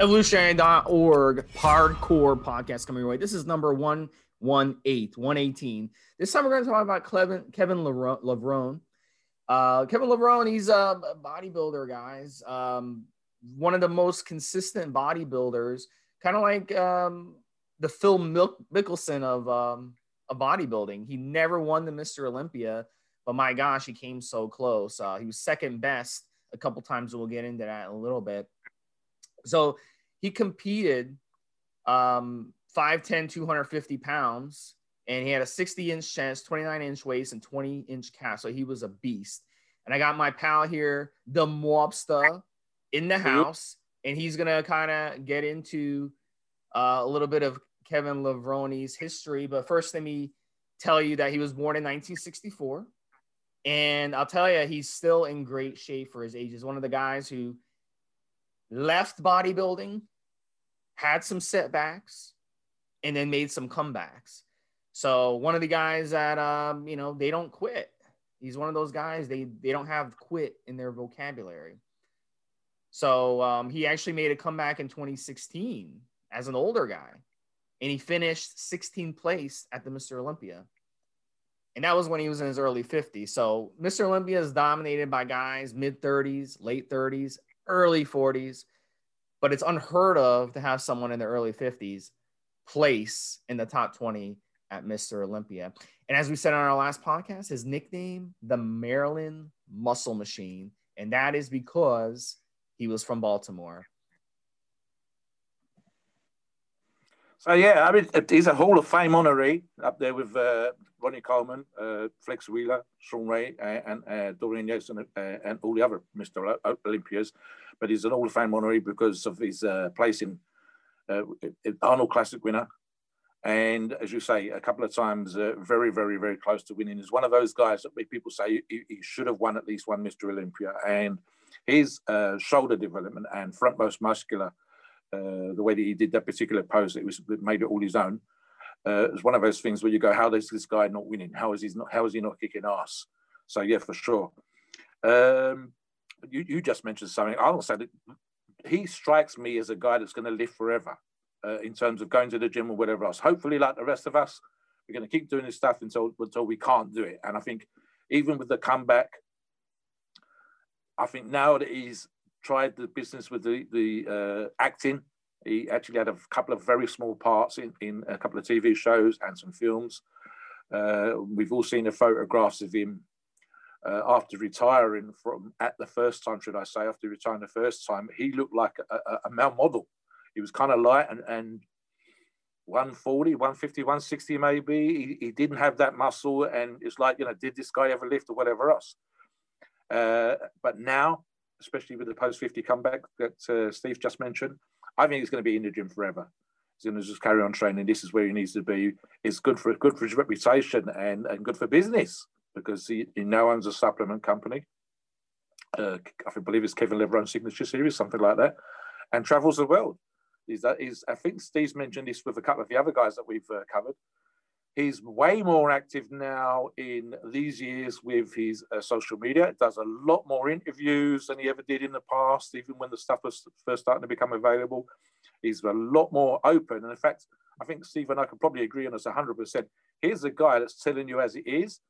evolutionary.org hardcore podcast coming your way. This is number 118, 118. This time we're going to talk about Kevin, Kevin Levrone. Uh, Kevin Levrone, he's a bodybuilder, guys. Um, one of the most consistent bodybuilders, kind of like um, the Phil Mickelson of, um, of bodybuilding. He never won the Mr. Olympia, but my gosh, he came so close. Uh, he was second best a couple times. We'll get into that in a little bit. So he competed um, 5'10, 250 pounds, and he had a 60 inch chest, 29 inch waist, and 20 inch calf. So he was a beast. And I got my pal here, the Mobster, in the house, and he's gonna kind of get into uh, a little bit of Kevin Levrone's history. But first, let me tell you that he was born in 1964. And I'll tell you, he's still in great shape for his age. He's one of the guys who left bodybuilding, had some setbacks, and then made some comebacks. So one of the guys that um, you know, they don't quit. He's one of those guys they they don't have quit in their vocabulary. So um, he actually made a comeback in 2016 as an older guy, and he finished 16th place at the Mr. Olympia. And that was when he was in his early 50s. So Mr. Olympia is dominated by guys mid 30s, late 30s, early 40s, but it's unheard of to have someone in the early 50s place in the top 20 at Mr. Olympia. And as we said on our last podcast, his nickname, the Maryland Muscle Machine. And that is because he was from Baltimore. So yeah, I mean, he's a Hall of Fame honoree up there with uh, Ronnie Coleman, uh, Flex Wheeler, Shawn Ray, and, uh, Dorian Yates, and, uh, and, all the other Mr. Olympias. But he's an Hall of Fame honoree because of his uh, place in uh, Arnold Classic winner, and as you say, a couple of times, very, very, very close to winning. He's one of those guys that people say he, he should have won at least one Mr. Olympia, and his shoulder development and frontmost muscular uh, the way that he did that particular pose, it was it made it all his own. Uh, it was one of those things where you go, how is this guy not winning? How is he not? How is he not kicking ass? So yeah, for sure. Um, you, you just mentioned something. I'll say that he strikes me as a guy that's going to live forever uh, in terms of going to the gym or whatever else. Hopefully, like the rest of us, we're going to keep doing this stuff until until we can't do it. And I think even with the comeback, I think now that he's tried the business with the the uh, acting. He actually had a couple of very small parts in, in a couple of TV shows and some films. Uh, we've all seen the photographs of him uh, after retiring from at the first time, should I say, after retiring the first time. He looked like a, a, a male model. He was kind of light and, and 140, 150, 160 maybe. He, he, didn't have that muscle, and it's like, you know, did this guy ever lift or whatever else? Uh, but now especially with the post 50 comeback that uh, Steve just mentioned, I think he's going to be in the gym forever. He's going to just carry on training. This is where he needs to be. It's good for good for his reputation and, and good for business because he, he now owns a supplement company. Uh, I believe it's Kevin Levrone Signature Series, something like that, and travels the world. Is that is I think Steve's mentioned this with a couple of the other guys that we've uh, covered. He's way more active now in these years with his uh, social media. Does a lot more interviews than he ever did in the past, even when the stuff was first starting to become available. He's a lot more open. And in fact, I think Steve and I can probably agree on this 100%. Here's a guy that's telling you as it is,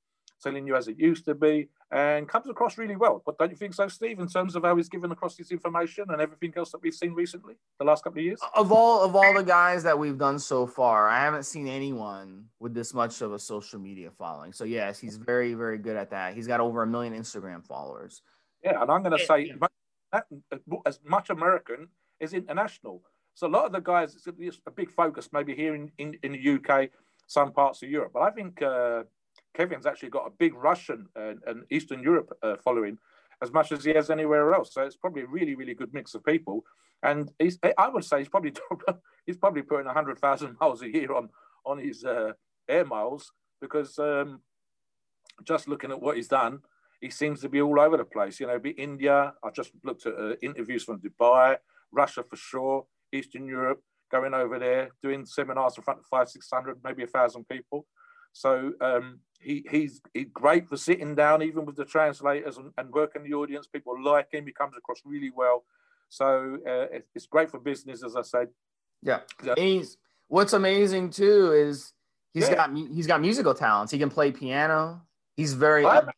telling you as it used to be, and comes across really well. But don't you think so, Steve, in terms of how he's given across his information and everything else that we've seen recently, the last couple of years? Of all of all the guys that we've done so far, I haven't seen anyone with this much of a social media following. So yes, he's very, very good at that. He's got over a million Instagram followers. Yeah, and I'm going to say yeah. as much American as international. So a lot of the guys, it's a big focus maybe here in, in, in the UK, some parts of Europe. But I think uh, Kevin's actually got a big Russian and, and Eastern Europe uh, following as much as he has anywhere else. So it's probably a really, really good mix of people. And he's, I would say he's probably he's probably putting hundred thousand miles a year on on his uh, air miles because um, just looking at what he's done, he seems to be all over the place. You know, be India. I just looked at uh, interviews from Dubai, Russia for sure, Eastern Europe, going over there doing seminars in front of five, six hundred, maybe a thousand people. So um, he, he's, he's great for sitting down, even with the translators and, and working the audience. People like him. He comes across really well. So uh, it, it's great for business, as I said. Yeah. yeah. he's, what's amazing too is he's yeah. got he's got musical talents. He can play piano. He's very. I've,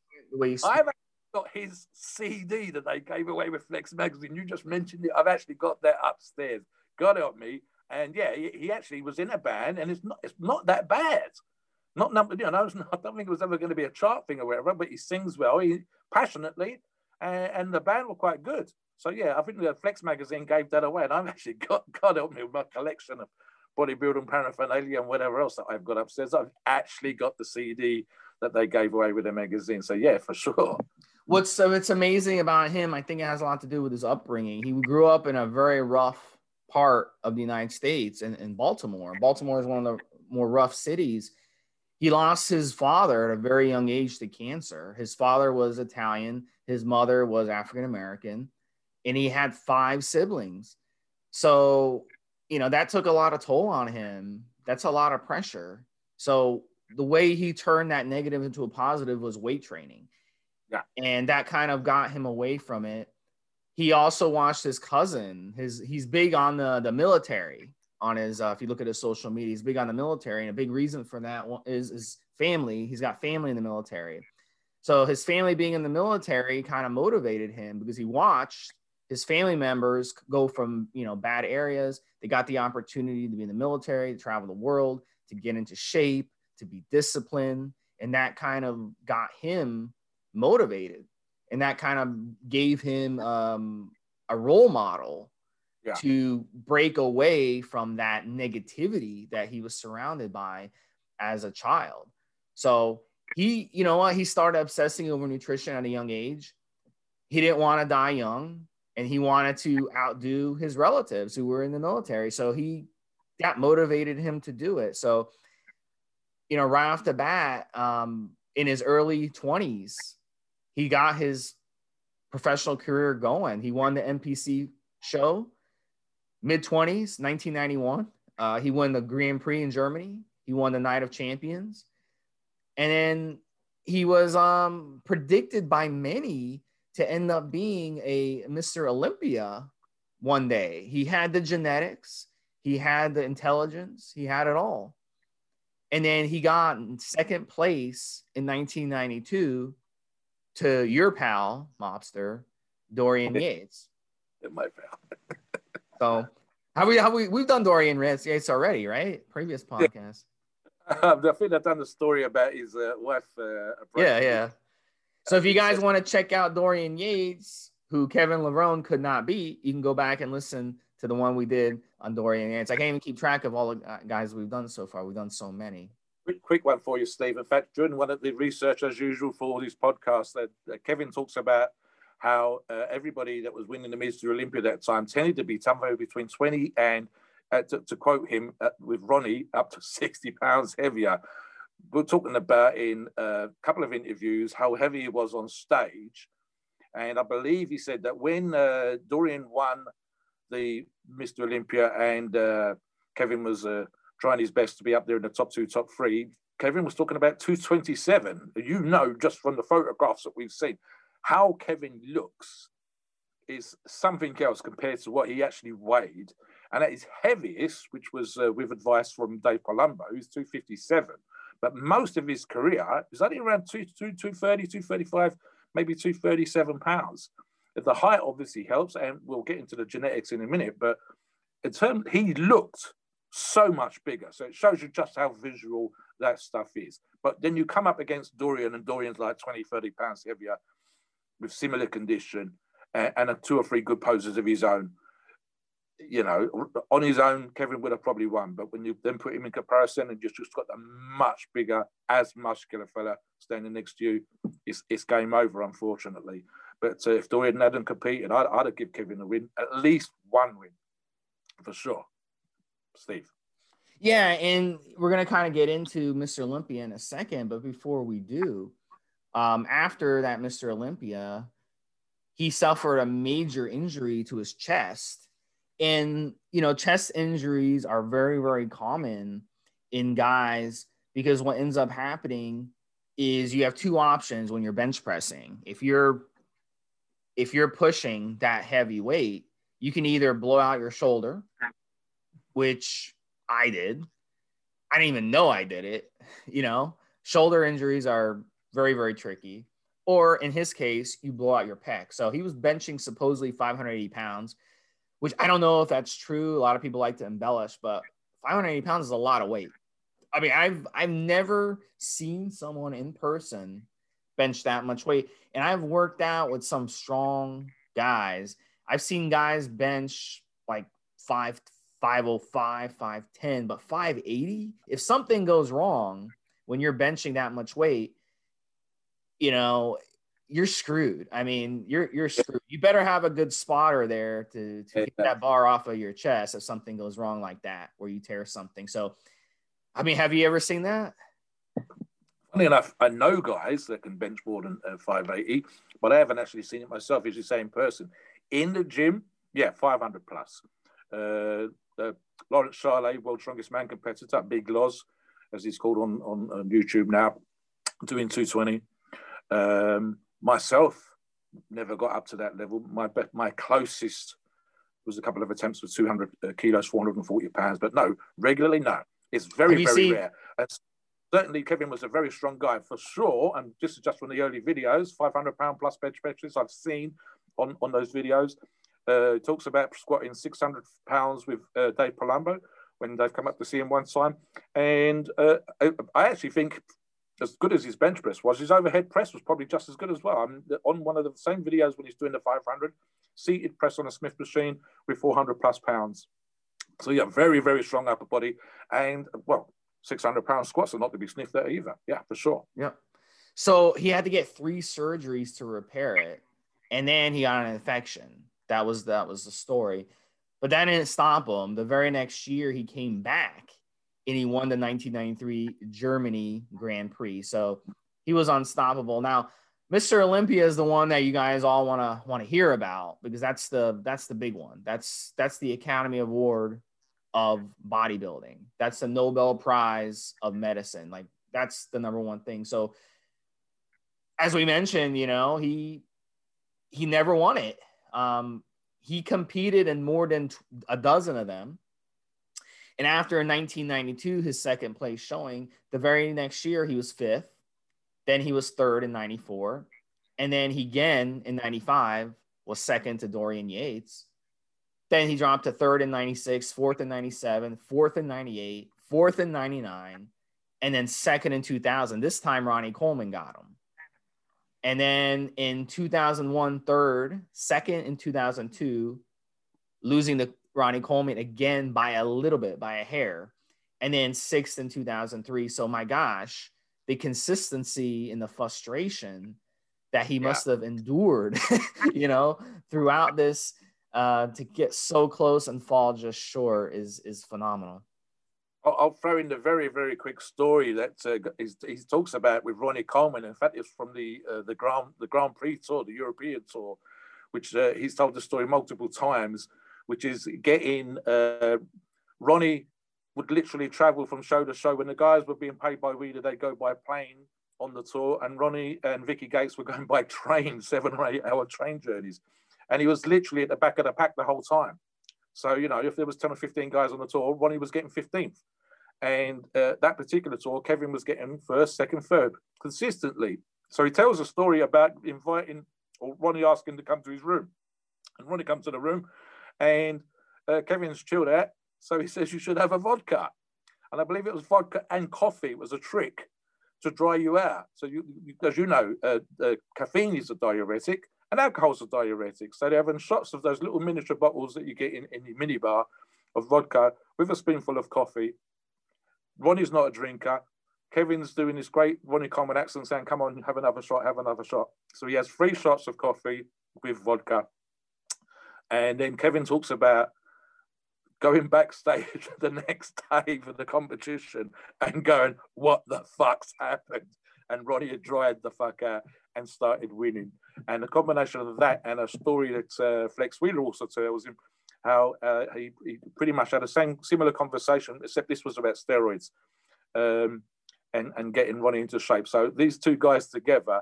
I've got his CD that they gave away with Flex Magazine. You just mentioned it. I've actually got that upstairs. God help me. And yeah, he, he actually was in a band, and it's not it's not that bad. Not number, you know, I don't think it was ever going to be a chart thing or whatever, but he sings well, he passionately, and, and the band were quite good. So yeah, I think the Flex magazine gave that away, and I've actually got God help me with my collection of bodybuilding paraphernalia and whatever else that I've got upstairs. I've actually got the CD that they gave away with the magazine. So yeah, for sure. What's so it's amazing about him, I think it has a lot to do with his upbringing. He grew up in a very rough part of the United States in, in Baltimore. Baltimore is one of the more rough cities he lost his father at a very young age to cancer. His father was Italian, his mother was African American, and he had five siblings. So, you know, that took a lot of toll on him. That's a lot of pressure. So, the way he turned that negative into a positive was weight training. Yeah. And that kind of got him away from it. He also watched his cousin. His he's big on the the military on his uh, if you look at his social media he's big on the military and a big reason for that is his family. He's got family in the military. So his family being in the military kind of motivated him because he watched his family members go from you know bad areas. They got the opportunity to be in the military to travel the world to get into shape to be disciplined and that kind of got him motivated. And that kind of gave him um, a role model yeah. to break away from that negativity that he was surrounded by as a child. So he, you know what, he started obsessing over nutrition at a young age. He didn't want to die young and he wanted to outdo his relatives who were in the military. So he that motivated him to do it. So, you know, right off the bat, um, in his early 20s, he got his professional career going. He won the NPC show mid 20s, 1991. Uh, he won the Grand Prix in Germany. He won the Night of Champions. And then he was um, predicted by many to end up being a Mr. Olympia one day. He had the genetics, he had the intelligence, he had it all. And then he got second place in 1992 to your pal, mobster, Dorian Yates. My pal. So have we have we we've done Dorian Yates already, right? Previous podcast. I think I've done the story about his uh, wife. Uh, yeah, yeah. So if you guys want to check out Dorian Yates, who Kevin Levrone could not beat, you can go back and listen to the one we did on Dorian Yates. I can't even keep track of all the guys we've done so far. We've done so many. Quick, quick one for you, Steve. In fact, during one of the research, as usual, for all these podcasts, that uh, Kevin talks about how uh, everybody that was winning the Mr. Olympia that time tended to be somewhere between 20 and, uh, to, to, quote him, uh, with Ronnie, up to 60 pounds heavier. We're talking about in a couple of interviews how heavy he was on stage. And I believe he said that when uh, Dorian won the Mr. Olympia and uh, Kevin was uh, trying his best to be up there in the top two, top three, Kevin was talking about 227. You know, just from the photographs that we've seen, how Kevin looks is something else compared to what he actually weighed. And at his heaviest, which was uh, with advice from Dave Palumbo, who's 257. But most of his career is only around 2, 2, 230, 235, maybe 237 pounds. The height obviously helps, and we'll get into the genetics in a minute. But in terms, he looked so much bigger. So it shows you just how visual that stuff is. But then you come up against Dorian, and Dorian's like 20, 30 pounds heavier with similar condition and, and a two or three good poses of his own. You know, on his own, Kevin would have probably won. But when you then put him in comparison and just, just got a much bigger, as muscular fella standing next to you, it's, it's game over, unfortunately. But uh, if Dorian hadn't competed, I'd, I'd have given Kevin a win, at least one win, for sure. Steve. Yeah, and we're gonna kind of get into Mr. Olympia in a second, but before we do, um, after that Mr. Olympia, he suffered a major injury to his chest. And you know, chest injuries are very, very common in guys because what ends up happening is you have two options when you're bench pressing. If you're if you're pushing that heavy weight, you can either blow out your shoulder, which I did. I didn't even know I did it. You know, shoulder injuries are very, very tricky. Or in his case, you blow out your pec. So he was benching supposedly 580 pounds, which I don't know if that's true. A lot of people like to embellish, but 580 pounds is a lot of weight. I mean, I've I've never seen someone in person bench that much weight, and I've worked out with some strong guys. I've seen guys bench like five 505, 510, but 580, if something goes wrong when you're benching that much weight, you know, you're screwed. I mean, you're you're screwed. You better have a good spotter there to, to get that bar off of your chest if something goes wrong like that, where you tear something. So, I mean, have you ever seen that? Funny enough, I know guys that can bench more than uh, 580, but I haven't actually seen it myself. It's the same person in the gym. Yeah, 500 plus. Uh, uh, Laurence Shahlaei, World Strongest Man competitor, Big Loz, as he's called on, on, on YouTube now, doing 220. Um, myself never got up to that level. My my closest was a couple of attempts with 200 uh, kilos, 440 pounds, but no, regularly, no. It's very, very seen- rare. And certainly Kevin was a very strong guy for sure. And just just from the early videos, 500 pound plus bench presses I've seen on, on those videos. Uh, talks about squatting 600 pounds with uh, Dave Palumbo when they've come up to see him one time. And uh, I actually think, as good as his bench press was, his overhead press was probably just as good as well. I mean, on one of the same videos when he's doing the 500, seated press on a Smith machine with 400 plus pounds. So, yeah, very, very strong upper body. And, well, 600 pound squats are not to be sniffed at either. Yeah, for sure. Yeah. So he had to get three surgeries to repair it. And then he got an infection. That was that was the story. But that didn't stop him. The very next year, he came back and he won the 1993 Germany Grand Prix. So he was unstoppable. Now, Mr. Olympia is the one that you guys all want to want to hear about because that's the that's the big one. That's that's the Academy Award of bodybuilding. That's the Nobel Prize of medicine. Like that's the number one thing. So as we mentioned, you know, he he never won it. Um, he competed in more than a dozen of them. And after in 1992, his second place showing, the very next year he was fifth. Then he was third in 94. And then he again in 95 was second to Dorian Yates. Then he dropped to third in 96, fourth in 97, fourth in 98, fourth in 99, and then second in 2000. This time Ronnie Coleman got him. And then in 2001, third, second in 2002, losing to Ronnie Coleman again by a little bit, by a hair. And then sixth in 2003. So, my gosh, the consistency and the frustration that he yeah. must have endured, you know, throughout this uh, to get so close and fall just short is is phenomenal. I'll throw in the very, very quick story that uh, he talks about with Ronnie Coleman. In fact, it's from the uh, the Grand the Grand Prix tour, the European tour, which uh, he's told the story multiple times. Which is getting uh, Ronnie would literally travel from show to show when the guys were being paid by Wheeler, they'd go by plane on the tour, and Ronnie and Vicky Gates were going by train, seven or eight hour train journeys, and he was literally at the back of the pack the whole time. So, you know, if there was 10 or 15 guys on the tour, Ronnie was getting 15th. And uh, that particular tour, Kevin was getting first, second, third consistently. So he tells a story about inviting or Ronnie asking to come to his room. And Ronnie comes to the room and uh, Kevin's chilled out. So he says, You should have a vodka. And I believe it was vodka and coffee. It was a trick to dry you out. So, you, as you know, uh, uh, caffeine is a diuretic and alcohol's a diuretic. So they're having shots of those little miniature bottles that you get in, in your minibar of vodka with a spoonful of coffee Ronnie's not a drinker. Kevin's doing this great Ronnie Coleman accent saying, come on, have another shot, have another shot. So he has three shots of coffee with vodka. And then Kevin talks about going backstage the next day for the competition and going, "What the fuck's happened?" And Ronnie had dried the fuck out and started winning. And the combination of that and a story that uh, Flex Wheeler also tells him how uh, he, he, pretty much had a same similar conversation, except this was about steroids um, and and getting Ronnie into shape. So these two guys together,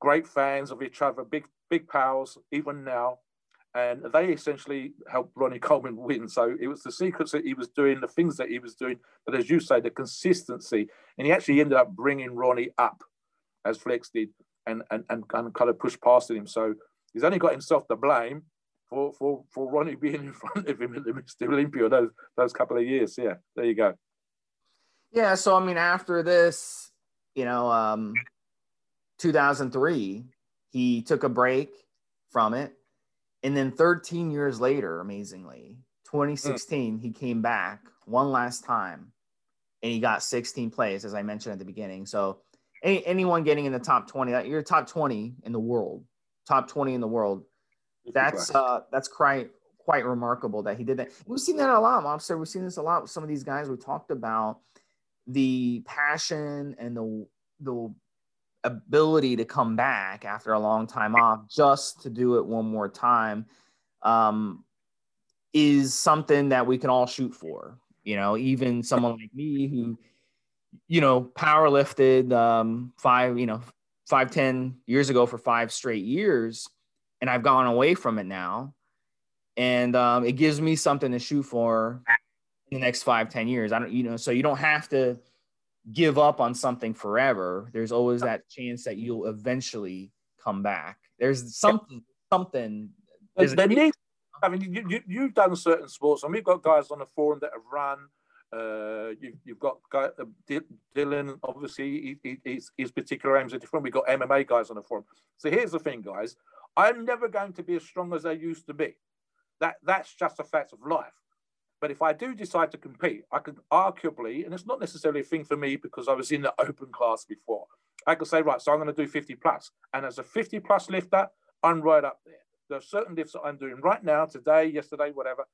great fans of each other, big big pals, even now. And they essentially helped Ronnie Coleman win. So it was the secrets that he was doing, the things that he was doing, but as you say, the consistency. And he actually ended up bringing Ronnie up, as Flex did, and and and, and kind of pushed past him. So he's only got himself to blame for for for Ronnie being in front of him at the Mr. Olympia those those couple of years. Yeah, there you go. Yeah, so I mean, after this, you know, um, 2003, he took a break from it, and then 13 years later, amazingly, 2016, mm. he came back one last time, and he got 16 plays, as I mentioned at the beginning. So, any, anyone getting in the top 20, you're top 20 in the world, top 20 in the world. That's uh, that's quite quite remarkable that he did that. We've seen that a lot, Mobster. We've seen this a lot with some of these guys we talked about the passion and the the ability to come back after a long time off just to do it one more time um, is something that we can all shoot for. You know, even someone like me who, you know, power lifted um, five, you know, five, 10 years ago for five straight years, and I've gone away from it now. And um, it gives me something to shoot for in the next five, ten years. I don't, you know, so you don't have to give up on something forever. There's always that chance that you'll eventually come back. There's something, something. There's, there needs, I mean, you, you, you've done certain sports, and we've got guys on the forum that have run. Uh, you, you've got guy, uh, Dylan, obviously, he, he, his particular aims are different. We've got MMA guys on the forum. So here's the thing, guys. I'm never going to be as strong as I used to be. That That's just a fact of life. But if I do decide to compete, I could arguably, and it's not necessarily a thing for me because I was in the open class before, I could say, right, so I'm going to do 50 plus. And as a 50 plus lifter, I'm right up there. There are certain lifts that I'm doing right now, today, yesterday, whatever,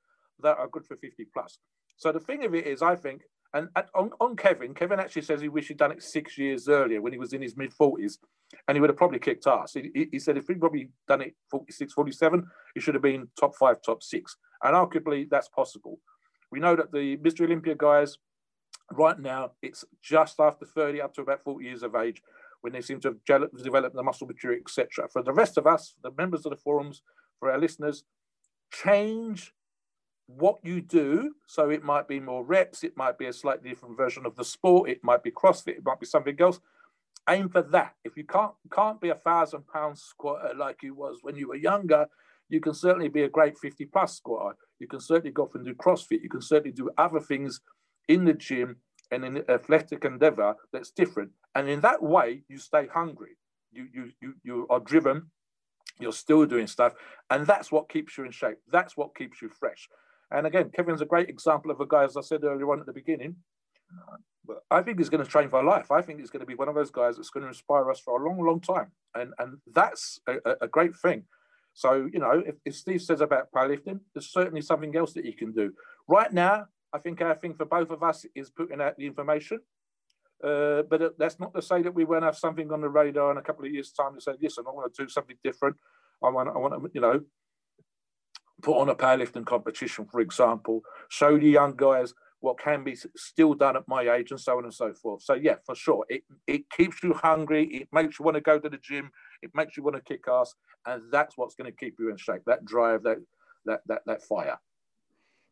that are good for 50 plus. So the thing of it is, I think, and, on, on Kevin, Kevin actually says he wished he'd done it six years earlier when he was in his mid 40s and he would have probably kicked ass. He, he, said if he'd probably done it 46, 47, he should have been top five, top six. And arguably that's possible. We know that the Mr. Olympia guys, right now, it's just after 30, up to about 40 years of age, when they seem to have developed the muscle maturity, etc. For the rest of us, the members of the forums, for our listeners, change what you do. So it might be more reps, it might be a slightly different version of the sport, it might be CrossFit, it might be something else. Aim for that. If you can't can't be a thousand pound squatter like you was when you were younger, you can certainly be a great 50 plus squatter. You can certainly go off and do CrossFit. You can certainly do other things in the gym and in athletic endeavor that's different. And in that way, you stay hungry. You, you, you, you are driven. You're still doing stuff. And that's what keeps you in shape. That's what keeps you fresh. And again, Kevin's a great example of a guy, as I said earlier on at the beginning. But I think he's going to train for life. I think he's going to be one of those guys that's going to inspire us for a long, long time. And, and that's a, a great thing. So, you know, if, if Steve says about powerlifting, there's certainly something else that you can do. Right now, I think our thing for both of us is putting out the information. Uh, but that's not to say that we won't have something on the radar in a couple of years' time to say, listen, I want to do something different. I want, I want to, you know, put on a powerlifting competition, for example, show the young guys what can be still done at my age and so on and so forth. So yeah, for sure, it, it keeps you hungry. It makes you want to go to the gym. It makes you want to kick ass, and that's what's going to keep you in shape. That drive, that that that that fire.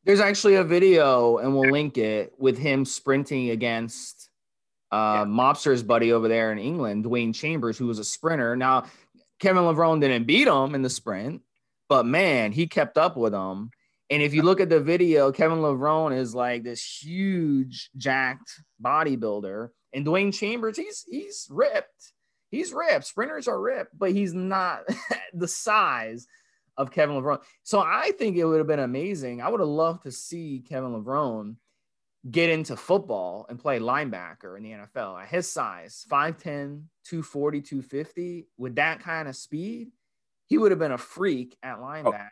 There's actually a video, and we'll link it with him sprinting against uh, yeah. Mobster's buddy over there in England, Dwain Chambers, who was a sprinter. Now, Kevin Levrone didn't beat him in the sprint, but man, he kept up with him. And if you look at the video, Kevin Levrone is like this huge, jacked bodybuilder, and Dwain Chambers, he's he's ripped he's ripped. Sprinters are ripped, but he's not the size of Kevin Levrone. So I think it would have been amazing. I would have loved to see Kevin Levrone get into football and play linebacker in the NFL at his size 5'10, 240, 250 with that kind of speed. He would have been a freak at oh, linebacker.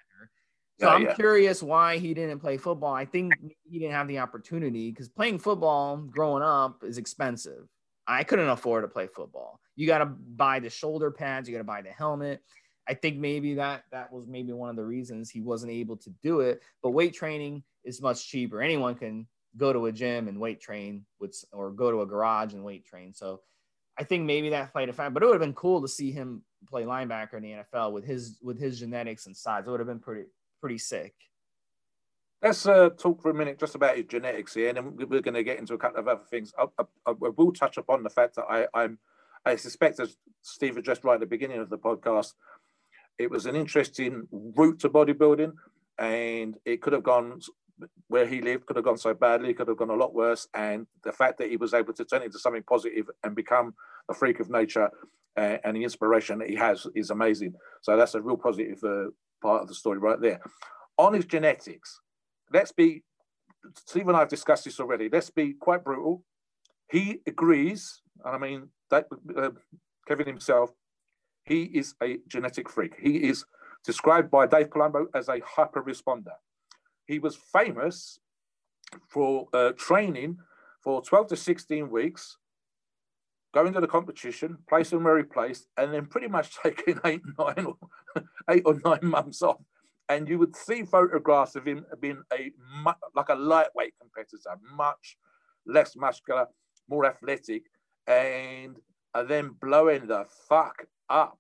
So yeah, I'm yeah. curious why he didn't play football. I think he didn't have the opportunity because playing football growing up is expensive. I couldn't afford to play football. You got to buy the shoulder pads, you got to buy the helmet. I think maybe that that was maybe one of the reasons he wasn't able to do it. But weight training is much cheaper. Anyone can go to a gym and weight train with, or go to a garage and weight train. So I think maybe that played a factor. But it would have been cool to see him play linebacker in the NFL with his with his genetics and size. It would have been pretty pretty sick. Let's uh, talk for a minute just about his genetics here, and then we're going to get into a couple of other things. I, I, I will touch upon the fact that I, I'm, I suspect, as Steve addressed right at the beginning of the podcast, it was an interesting route to bodybuilding, and it could have gone where he lived could have gone so badly, could have gone a lot worse. And the fact that he was able to turn it into something positive and become a freak of nature uh, and the inspiration that he has is amazing. So that's a real positive uh, part of the story right there. On his genetics, let's be, Steve and I have discussed this already. Let's be quite brutal. He agrees, and I mean, that, uh, Kevin himself he is a genetic freak. He is described by Dave Palumbo as a hyper responder. He was famous for uh, training for 12 to 16 weeks, going to the competition, placing where he placed, and then pretty much taking eight, nine, or, eight or nine months off. And you would see photographs of him being a like a lightweight competitor, much less muscular, more athletic, and, and then blowing the fuck up.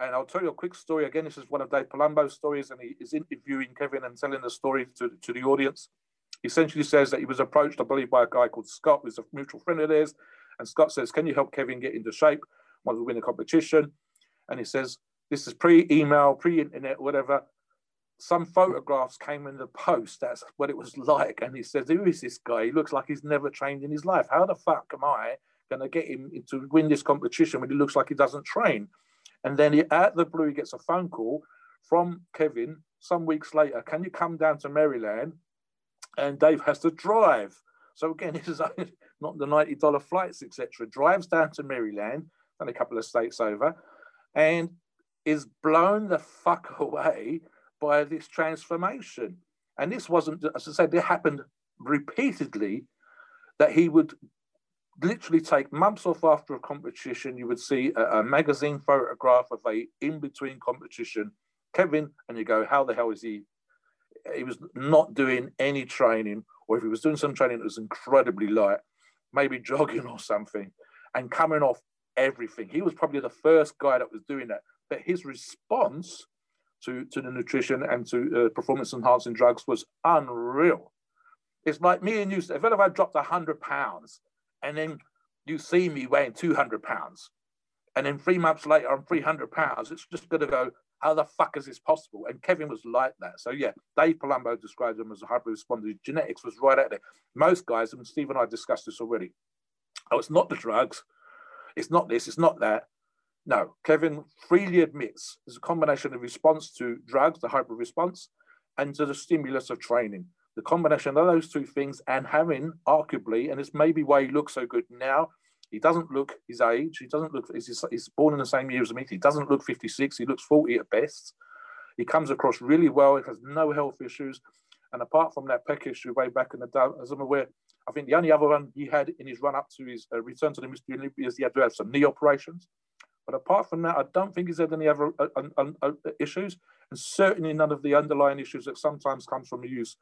And I'll tell you a quick story. Again, this is one of Dave Palumbo's stories, and he is interviewing Kevin and telling the story to, to the audience. He essentially says that he was approached, I believe, by a guy called Scott, who's a mutual friend of theirs. And Scott says, Can you help Kevin get into shape? Want to win a competition? And he says, This is pre email, pre internet, whatever. Some photographs came in the post. That's what it was like. And he says, Who is this guy? He looks like he's never trained in his life. How the fuck am I going to get him to win this competition when he looks like he doesn't train? And then he, out the blue, he gets a phone call from Kevin some weeks later. Can you come down to Maryland? And Dave has to drive. So again, this is not the $90 flights, etc. Drives down to Maryland, and a couple of states over, and is blown the fuck away by this transformation. And this wasn't, as I said, it happened repeatedly that he would literally take months off after a competition. You would see a, a magazine photograph of a in between competition, Kevin, and you go, how the hell is he? He was not doing any training, or if he was doing some training, it was incredibly light, maybe jogging or something, and coming off everything. He was probably the first guy that was doing that. But his response to, to the nutrition and to uh, performance enhancing drugs was unreal. It's like me and you. If I dropped 100 pounds and then you see me weighing 200 pounds, and then three months later I'm 300 pounds, it's just going to go, how the fuck is this possible? And Kevin was like that. So yeah, Dave Palumbo described him as a hyper responder. Genetics was right out there. Most guys, and Steve and I discussed this already. Oh, it's not the drugs. It's not this. It's not that. No, Kevin freely admits there's a combination of response to drugs, the hyper response, and to the stimulus of training the combination of those two things and having arguably, and it's maybe why he looks so good now. He doesn't look his age. He doesn't look. He's, he's born in the same year as me. He doesn't look 56. He looks 40 at best. He comes across really well. He has no health issues. And apart from that pec issue way back in the day, as I'm aware, I think the only other one he had in his run up to his uh, return to the Mr. Olympia is he had to have some knee operations. But apart from that, I don't think he's had any other uh, uh, issues, and certainly none of the underlying issues that sometimes comes from the use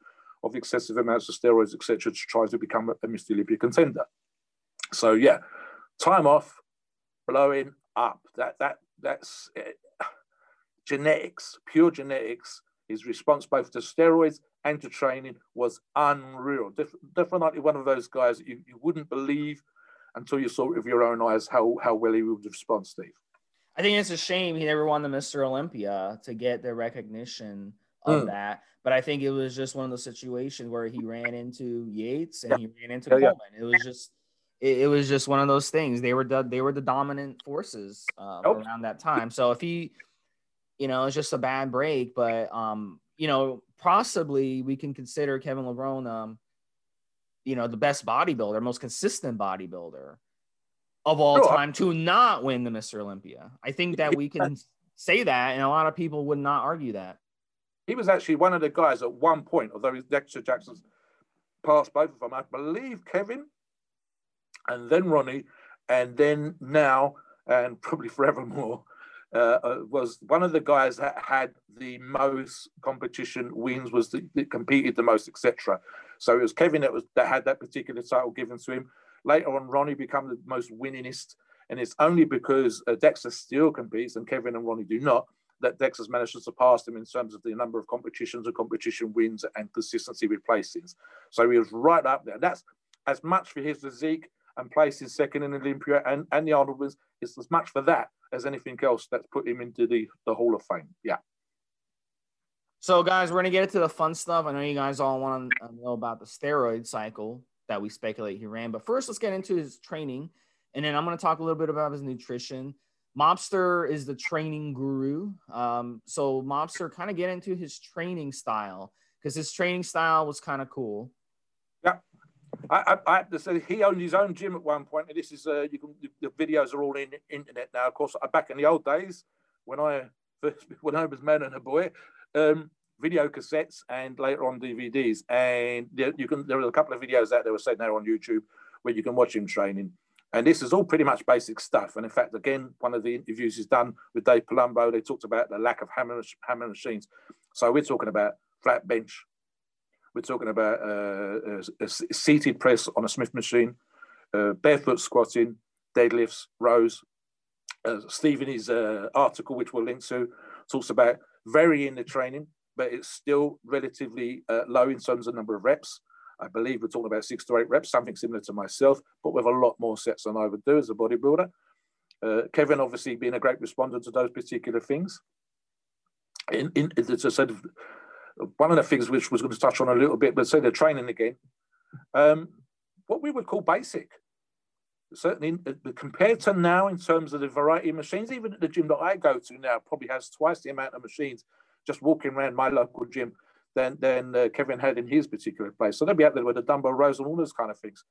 of excessive amounts of steroids, etc., to try to become a, Mr. Olympia contender. So yeah, time off, blowing up. That that that's uh, genetics, pure genetics. His response both to steroids and to training was unreal. Def- definitely one of those guys that you, you wouldn't believe until you saw it with your own eyes how how well he would respond, Steve. I think it's a shame he never won the Mr. Olympia to get the recognition of mm. that. But I think it was just one of those situations where he ran into Yates and yeah. he ran into yeah, Coleman. Yeah. It was just it, it, was just one of those things. They were the, they were the dominant forces uh, nope. around that time. So if he, you know, it's just a bad break. But um, you know, possibly we can consider Kevin Levrone, um, you know, the best bodybuilder, most consistent bodybuilder of all sure. time to not win the Mr. Olympia. I think that we can say that, and a lot of people would not argue that. He was actually one of the guys at one point, although Dexter Jackson's passed both of them. I believe Kevin, and then Ronnie, and then now, and probably forevermore, uh, uh, was one of the guys that had the most competition wins, was the, that competed the most, etc. So it was Kevin that was that had that particular title given to him. Later on, Ronnie became the most winningest, and it's only because uh, Dexter still competes and Kevin and Ronnie do not that Dexter's managed to surpass him in terms of the number of competitions and competition wins and consistency with placings. So he was right up there. That's as much for his physique and placing second in Olympia and, and the Arnold wins. It's as much for that as anything else that's put him into the, the Hall of Fame. Yeah. So, guys, we're gonna get into the fun stuff. I know you guys all want to know about the steroid cycle that we speculate he ran, but first, let's get into his training, and then I'm gonna talk a little bit about his nutrition. Mobster is the training guru. Um, so, Mobster, kind of get into his training style because his training style was kind of cool. Yeah. I, I, I, have to say he owned his own gym at one point, and this is uh, you can the videos are all in internet now. Of course, back in the old days when I first when I was man and a boy, um, video cassettes and later on DVDs. And you can there are a couple of videos out there were said there on YouTube where you can watch him training. And this is all pretty much basic stuff. And in fact, again, one of the interviews is done with Dave Palumbo. They talked about the lack of hammer, hammer machines. So we're talking about flat bench. We're talking about uh, a, a, seated press on a Smith machine, uh, barefoot squatting, deadlifts, rows. Uh, his uh, article, which we'll link to, talks about varying the training but it's still relatively uh, low in terms of number of reps. I believe we're talking about six to eight reps, something similar to myself, but with a lot more sets than I would do as a bodybuilder. Uh, Kevin obviously being a great responder to those particular things. In, in it's a sort of one of the things which was going to touch on a little bit, but say the training again, um, what we would call basic. Certainly, uh, compared to now, in terms of the variety of machines, even at the gym that I go to now, probably has twice the amount of machines just walking around my local gym than than uh, Kevin had in his particular place. So they'll be out there with the dumbbell rows and all those kind of things.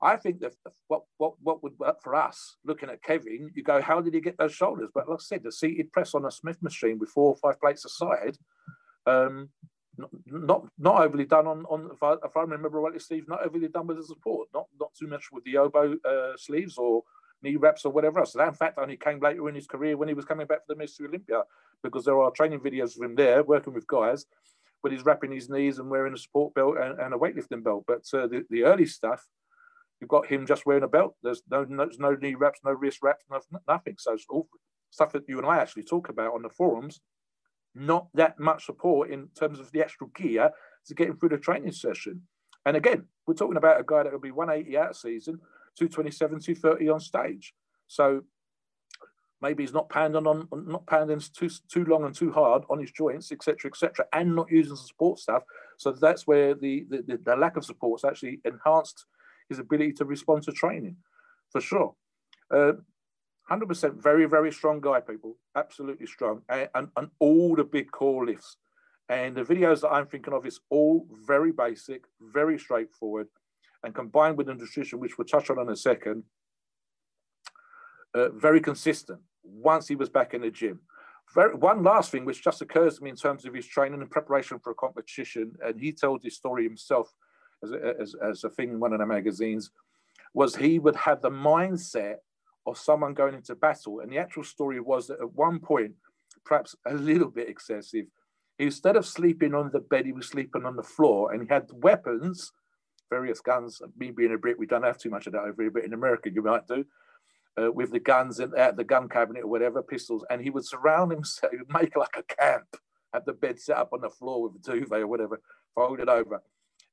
I think that what what what would work for us, looking at Kevin, you go, how did he get those shoulders? But like I said, the seated press on a Smith machine with four or five plates aside, um, not, not not overly done on on if I, if I remember rightly, Steve, not overly done with the support, not not too much with the elbow uh, sleeves or knee wraps or whatever else. That in fact only came later in his career when he was coming back for the Mr. Olympia, because there are training videos of him there working with guys, but he's wrapping his knees and wearing a support belt and, and a weightlifting belt. But uh, the, the early stuff, you've got him just wearing a belt. There's no, no, there's no knee reps, no wrist wraps, no, nothing. So it's all stuff that you and I actually talk about on the forums. Not that much support in terms of the actual gear to get him through the training session. And again, we're talking about a guy that will be 180 out season 227, 230 on stage. So maybe he's not pounding on, not pounding too too long and too hard on his joints, etc., etc., and not using support stuff. So that's where the, the the lack of support's actually enhanced his ability to respond to training, for sure. Uh, 100% very, very strong guy, people. Absolutely strong. And, and, and, all the big core lifts. And the videos that I'm thinking of is all very basic, very straightforward and combined with the nutrition, which we'll touch on in a second, uh, very consistent once he was back in the gym. Very, one last thing, which just occurs to me in terms of his training and preparation for a competition, and he told his story himself as a, as, as a thing in one of the magazines, was he would have the mindset of someone going into battle. And the actual story was that at one point, perhaps a little bit excessive, instead of sleeping on the bed, he was sleeping on the floor and he had weapons various guns. Me being a Brit, we don't have too much of that over here, but in America you might do. Uh, with the guns in at the gun cabinet or whatever, pistols, and he would surround himself, make like a camp, have the bed set up on the floor with a duvet or whatever, folded over.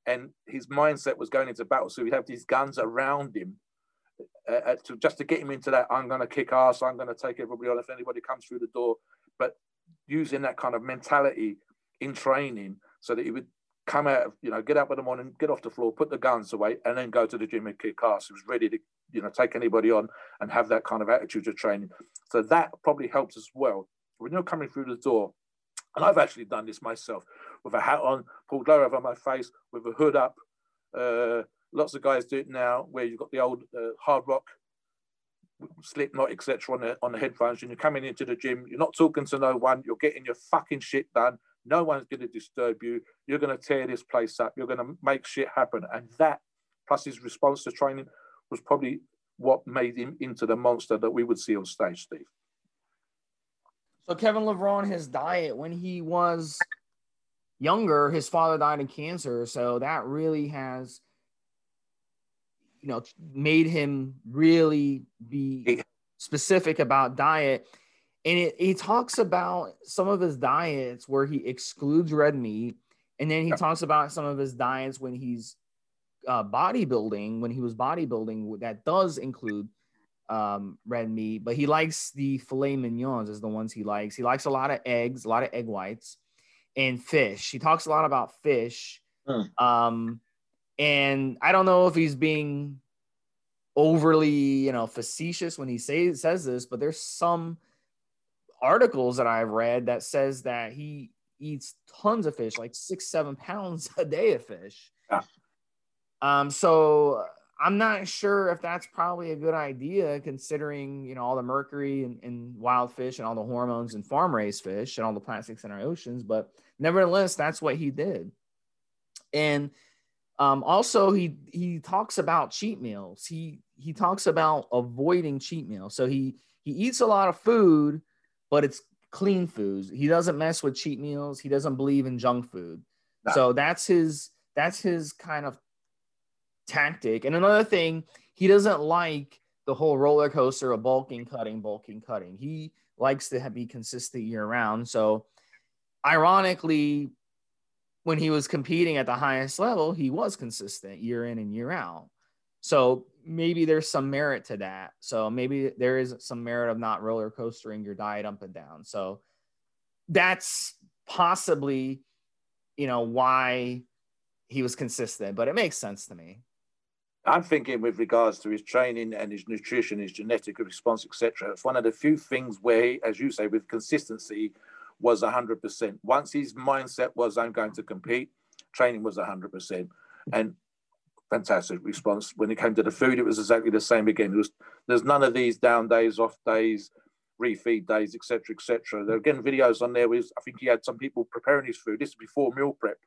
And his mindset was going into battle, so he'd have these guns around him uh, uh to, just to get him into that. I'm going to kick ass. I'm going to take everybody on if anybody comes through the door. But using that kind of mentality in training, so that he would come out, of, you know, get up in the morning, get off the floor, put the guns away, and then go to the gym and kick ass. He was ready to, you know, take anybody on and have that kind of attitude of training. So that probably helps as well. When you're coming through the door, and I've actually done this myself with a hat on, pulled low over my face, with a hood up. Uh, lots of guys do it now, where you've got the old uh, hard rock Slipknot, etc. on the on the headphones, and you're coming into the gym. You're not talking to no one. You're getting your fucking shit done No one's going to disturb you. You're going to tear this place up. You're going to make shit happen. And that, plus his response to training, was probably what made him into the monster that we would see on stage, Steve. So Kevin Levrone, his diet when he was younger, his father died of cancer. So that really has, you know, made him really be specific about diet. And it, he talks about some of his diets where he excludes red meat. And then he talks about some of his diets when he's uh, bodybuilding, when he was bodybuilding, that does include um, red meat, but he likes the filet mignons as the ones he likes. He likes a lot of eggs, a lot of egg whites and fish. He talks a lot about fish. Mm. Um, and I don't know if he's being overly, you know, facetious when he say, says this, but there's some articles that I've read that says that he eats tons of fish, like six, seven pounds a day of fish. Yeah. Um, so I'm not sure if that's probably a good idea considering, you know, all the mercury and, in wild fish and all the hormones and farm raised fish and all the plastics in our oceans. But nevertheless, that's what he did. And um, also he he talks about cheat meals. He he talks about avoiding cheat meals. So he he eats a lot of food, but it's clean foods. He doesn't mess with cheat meals. He doesn't believe in junk food. So that's his that's his kind of tactic. And another thing, he doesn't like the whole roller coaster of bulking, cutting, bulking, cutting. He likes to be consistent year round. So, ironically, when he was competing at the highest level, he was consistent year in and year out. So maybe there's some merit to that. So maybe there is some merit of not roller coastering your diet up and down. So that's possibly, you know, why he was consistent, but it makes sense to me. I'm thinking with regards to his training and his nutrition, his genetic response, etc. It's one of the few things where, he, as you say, with consistency, was 100%. Once his mindset was, I'm going to compete, training was 100%. And fantastic response. When it came to the food, it was exactly the same again. Was, there's none of these down days, off days, refeed days, etc., etc. There are again videos on there. With, I think he had some people preparing his food. This is before meal prep.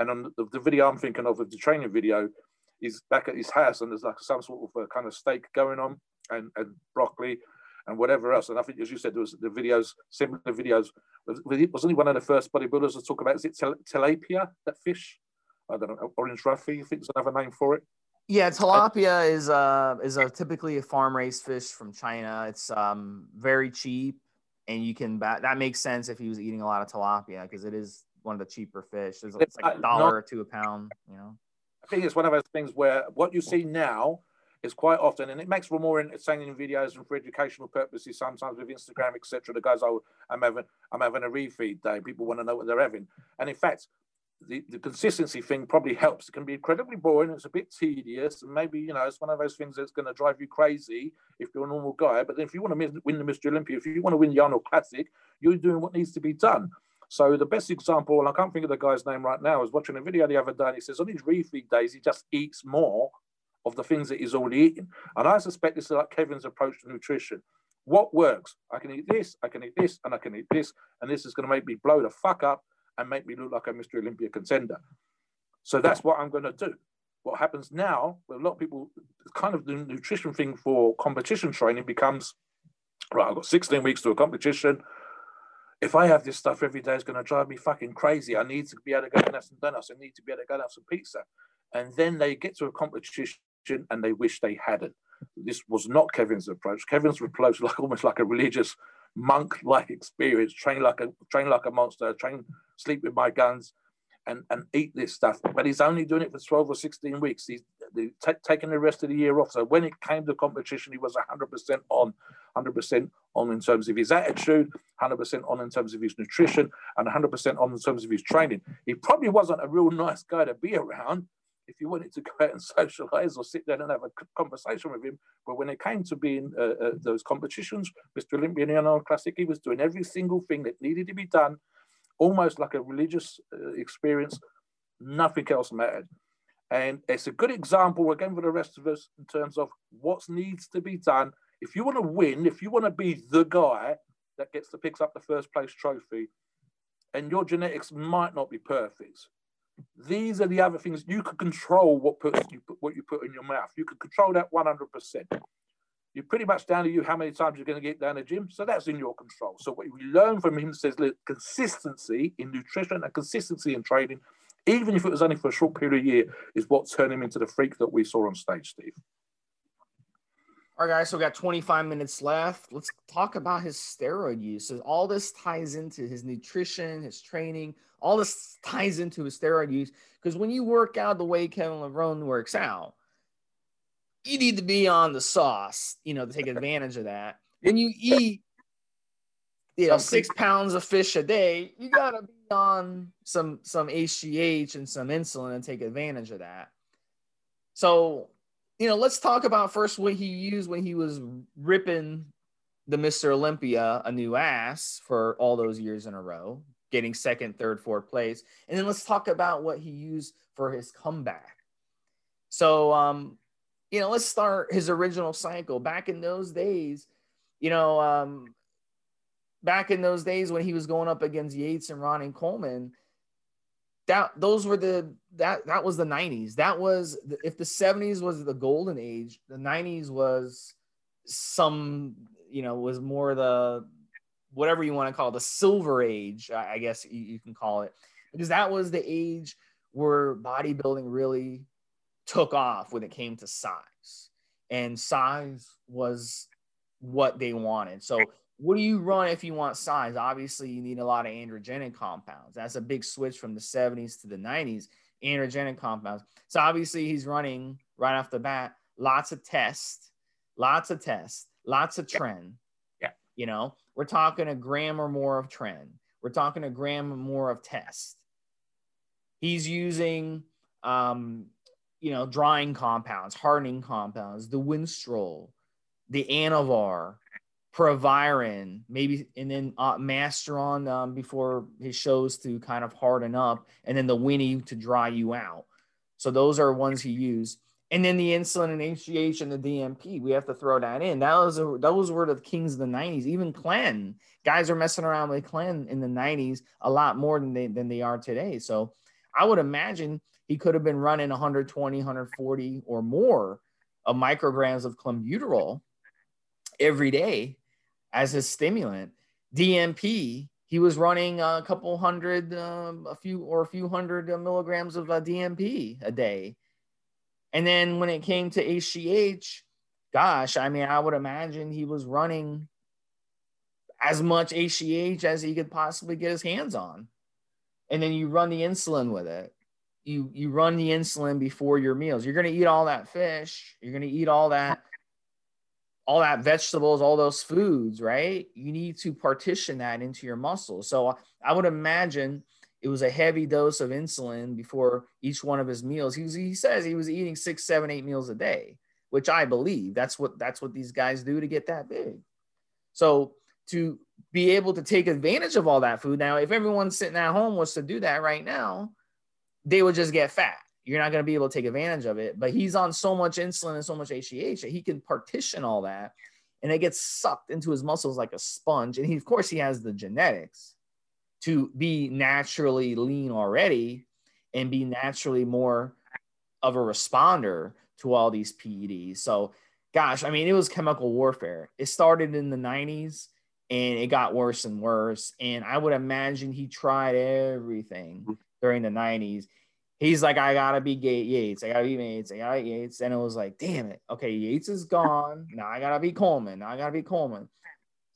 And on the, the video I'm thinking of, of the training video, he's back at his house and there's like some sort of a kind of steak going on and, and broccoli and whatever else. And I think, as you said, there was the videos, similar videos. Was, was only one of the first bodybuilders to talk about, is it tilapia, that fish? I don't know, orange roughy, I think is another name for it. Yeah, tilapia is uh is a typically a farm raised fish from China. It's um very cheap, and you can bat that makes sense if he was eating a lot of tilapia because it is one of the cheaper fish. It's, it's like a dollar or two a pound, you know. I think it's one of those things where what you see now is quite often, and it makes for more entertaining videos and for educational purposes. Sometimes with Instagram, etc. The guys, oh, I'm having, I'm having a refeed day. People want to know what they're having, and in fact, the, the consistency thing probably helps. It can be incredibly boring. It's a bit tedious, and maybe you know it's one of those things that's going to drive you crazy if you're a normal guy. But if you want to win the Mr. Olympia, if you want to win the Arnold Classic, you're doing what needs to be done. So the best example, and I can't think of the guy's name right now, I was watching a video the other day and he says on his refeed days, he just eats more of the things that he's already eating. And I suspect this is like Kevin's approach to nutrition. What works? I can eat this, I can eat this, and I can eat this, and this is going to make me blow the fuck up and make me look like a Mr. Olympia contender. So that's what I'm going to do. What happens now, a lot of people, kind of the nutrition thing for competition training becomes, right, I've got 16 weeks to a competition if I have this stuff every day, it's going to drive me fucking crazy. I need to be able to go and have some donuts. I need to be able to go and have some pizza. And then they get to a competition and they wish they hadn't. This was not Kevin's approach. Kevin's approach was like almost like a religious monk-like experience. Train like a train like a monster. Train, sleep with my guns, and and eat this stuff. But he's only doing it for twelve or sixteen weeks. He's t- taking the rest of the year off. So when it came to competition, he was hundred percent on, hundred percent on in terms of his attitude, hundred percent on in terms of his nutrition, and hundred percent on in terms of his training. He probably wasn't a real nice guy to be around if you wanted to go out and socialize or sit down and have a conversation with him. But when it came to being uh, uh, those competitions, Mr. Olympian and Classic, he was doing every single thing that needed to be done almost like a religious uh, experience. Nothing else mattered. And it's a good example, again, for the rest of us in terms of what needs to be done. If you want to win, if you want to be the guy that gets to picks up the first place trophy, and your genetics might not be perfect. These are the other things you can control what puts you put, what you put in your mouth. You can control that 100%. You're pretty much down to you how many times you're going to get down the gym. So that's in your control. So what we learn from him says look, consistency in nutrition and consistency in training, even if it was only for a short period of year, is what turned him into the freak that we saw on stage, Steve. All right, guys, so we got 25 minutes left. Let's talk about his steroid use. So all this ties into his nutrition, his training, all this ties into his steroid use. Because when you work out the way Kevin Levrone works out, you need to be on the sauce, you know, to take advantage of that. When you eat, you know, six pounds of fish a day, you gotta be on some some HGH and some insulin and take advantage of that. So, you know, let's talk about first what he used when he was ripping the Mr. Olympia a new ass for all those years in a row, getting second, third, fourth place. And then let's talk about what he used for his comeback. So um, you know, let's start his original cycle. Back in those days, you know, um, back in those days when he was going up against Yates and Ronnie Coleman, that those were the that that was the 90s. That was if the 70s was the golden age, the 90s was some, you know, was more the whatever you want to call it, the silver age, I guess you can call it, because that was the age where bodybuilding really took off when it came to size. And size was what they wanted. So, what do you run if you want size? Obviously, you need a lot of androgenic compounds. That's a big switch from the 70s to the 90s, androgenic compounds. So, obviously, he's running right off the bat lots of tests, lots of tests, lots of tren. Yeah. You know, we're talking a gram or more of tren. We're talking a gram or more of test. He's using um, you know, drying compounds, hardening compounds, the Winstrol, the Anavar, Proviron, maybe, and then uh, Masteron um, before his shows to kind of harden up, and then the Winnie to dry you out. So those are ones he used. And then the insulin and HGH and the DNP, we have to throw that in. That was a, those were the kings of the 90s. Even Clen, guys are messing around with Clen in the 90s a lot more than they than they are today. So I would imagine he could have been running 120, 140 or more of micrograms of clenbuterol every day as his stimulant. DNP, he was running a couple hundred, um, a few or a few hundred uh, milligrams of uh, DNP a day. And then when it came to HGH, gosh, I mean, I would imagine he was running as much HGH as he could possibly get his hands on. And then you run the insulin with it you you run the insulin before your meals. You're going to eat all that fish. You're going to eat all that all that vegetables, all those foods, right? You need to partition that into your muscles. So uh, I would imagine it was a heavy dose of insulin before each one of his meals. He was, he says he was eating six, seven, eight meals a day, which I believe that's what that's what these guys do to get that big. So to be able to take advantage of all that food. Now, if everyone sitting at home was to do that right now, they would just get fat. You're not going to be able to take advantage of it. But he's on so much insulin and so much HGH that he can partition all that and it gets sucked into his muscles like a sponge. And he, of course, he has the genetics to be naturally lean already and be naturally more of a responder to all these PEDs. So, gosh, I mean, it was chemical warfare. It started in the 90s and it got worse and worse. And I would imagine he tried everything mm-hmm. during the 90s. He's like, I gotta be Gate Yates. I gotta be Yates. I gotta be Yates. And it was like, damn it. Okay, Yates is gone. Now I gotta be Coleman. Now I gotta be Coleman.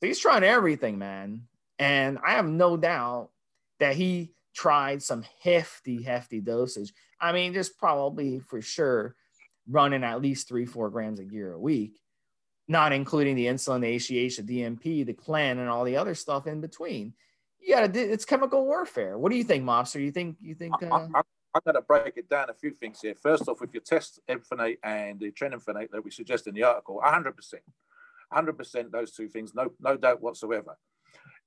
So he's trying everything, man. And I have no doubt that he tried some hefty, hefty dosage. I mean, just probably for sure running at least three, four grams of gear a week, not including the insulin, the HGH, the DNP, the clen, and all the other stuff in between yeah, it's chemical warfare. What do you think, Mobster? You think you think? Uh... I, am going to break it down a few things here. First off, if you test Enfinate and the Trenphenate that we suggest in the article, 100%, 100% those two things, no no doubt whatsoever.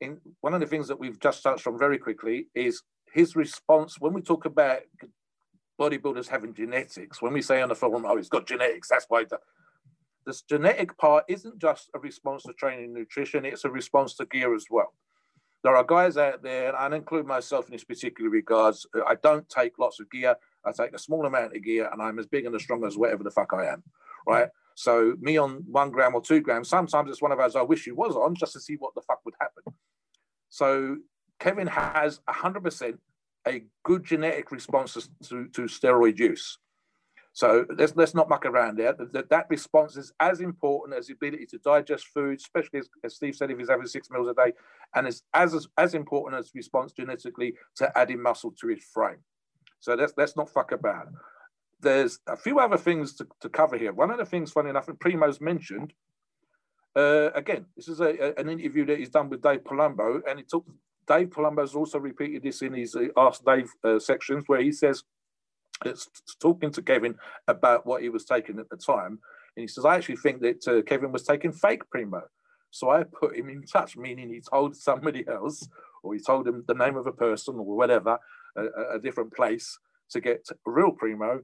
In one of the things that we've just touched on very quickly is his response when we talk about bodybuilders having genetics. When we say on the forum, oh, he's got genetics, that's why. The, this genetic part isn't just a response to training and nutrition; it's a response to gear as well. There are guys out there, and I include myself in this particular regards. I don't take lots of gear. I take a small amount of gear, and I'm as big and as strong as whatever the fuck I am, right? So me on one gram or two grams, sometimes it's one of those I wish he was on just to see what the fuck would happen. So Kevin has 100% a good genetic response to, to steroid use. So let's let's not muck around there. That, that response is as important as the ability to digest food, especially as, as Steve said, if he's having six meals a day, and is as, as as important as response genetically to adding muscle to his frame. So let's let's not fuck about. There's a few other things to, to cover here. One of the things, funny enough, and Primo's mentioned. Uh, again, this is a, an interview that he's done with Dave Palumbo, and he took Dave Palumbo's also repeated this in his uh, Ask Dave uh, sections, where he says it's talking to Kevin about what he was taking at the time. And he says, I actually think that uh, Kevin was taking fake Primo. So I put him in touch, meaning he told somebody else, or he told him the name of a person or whatever, a, a different place to get real Primo.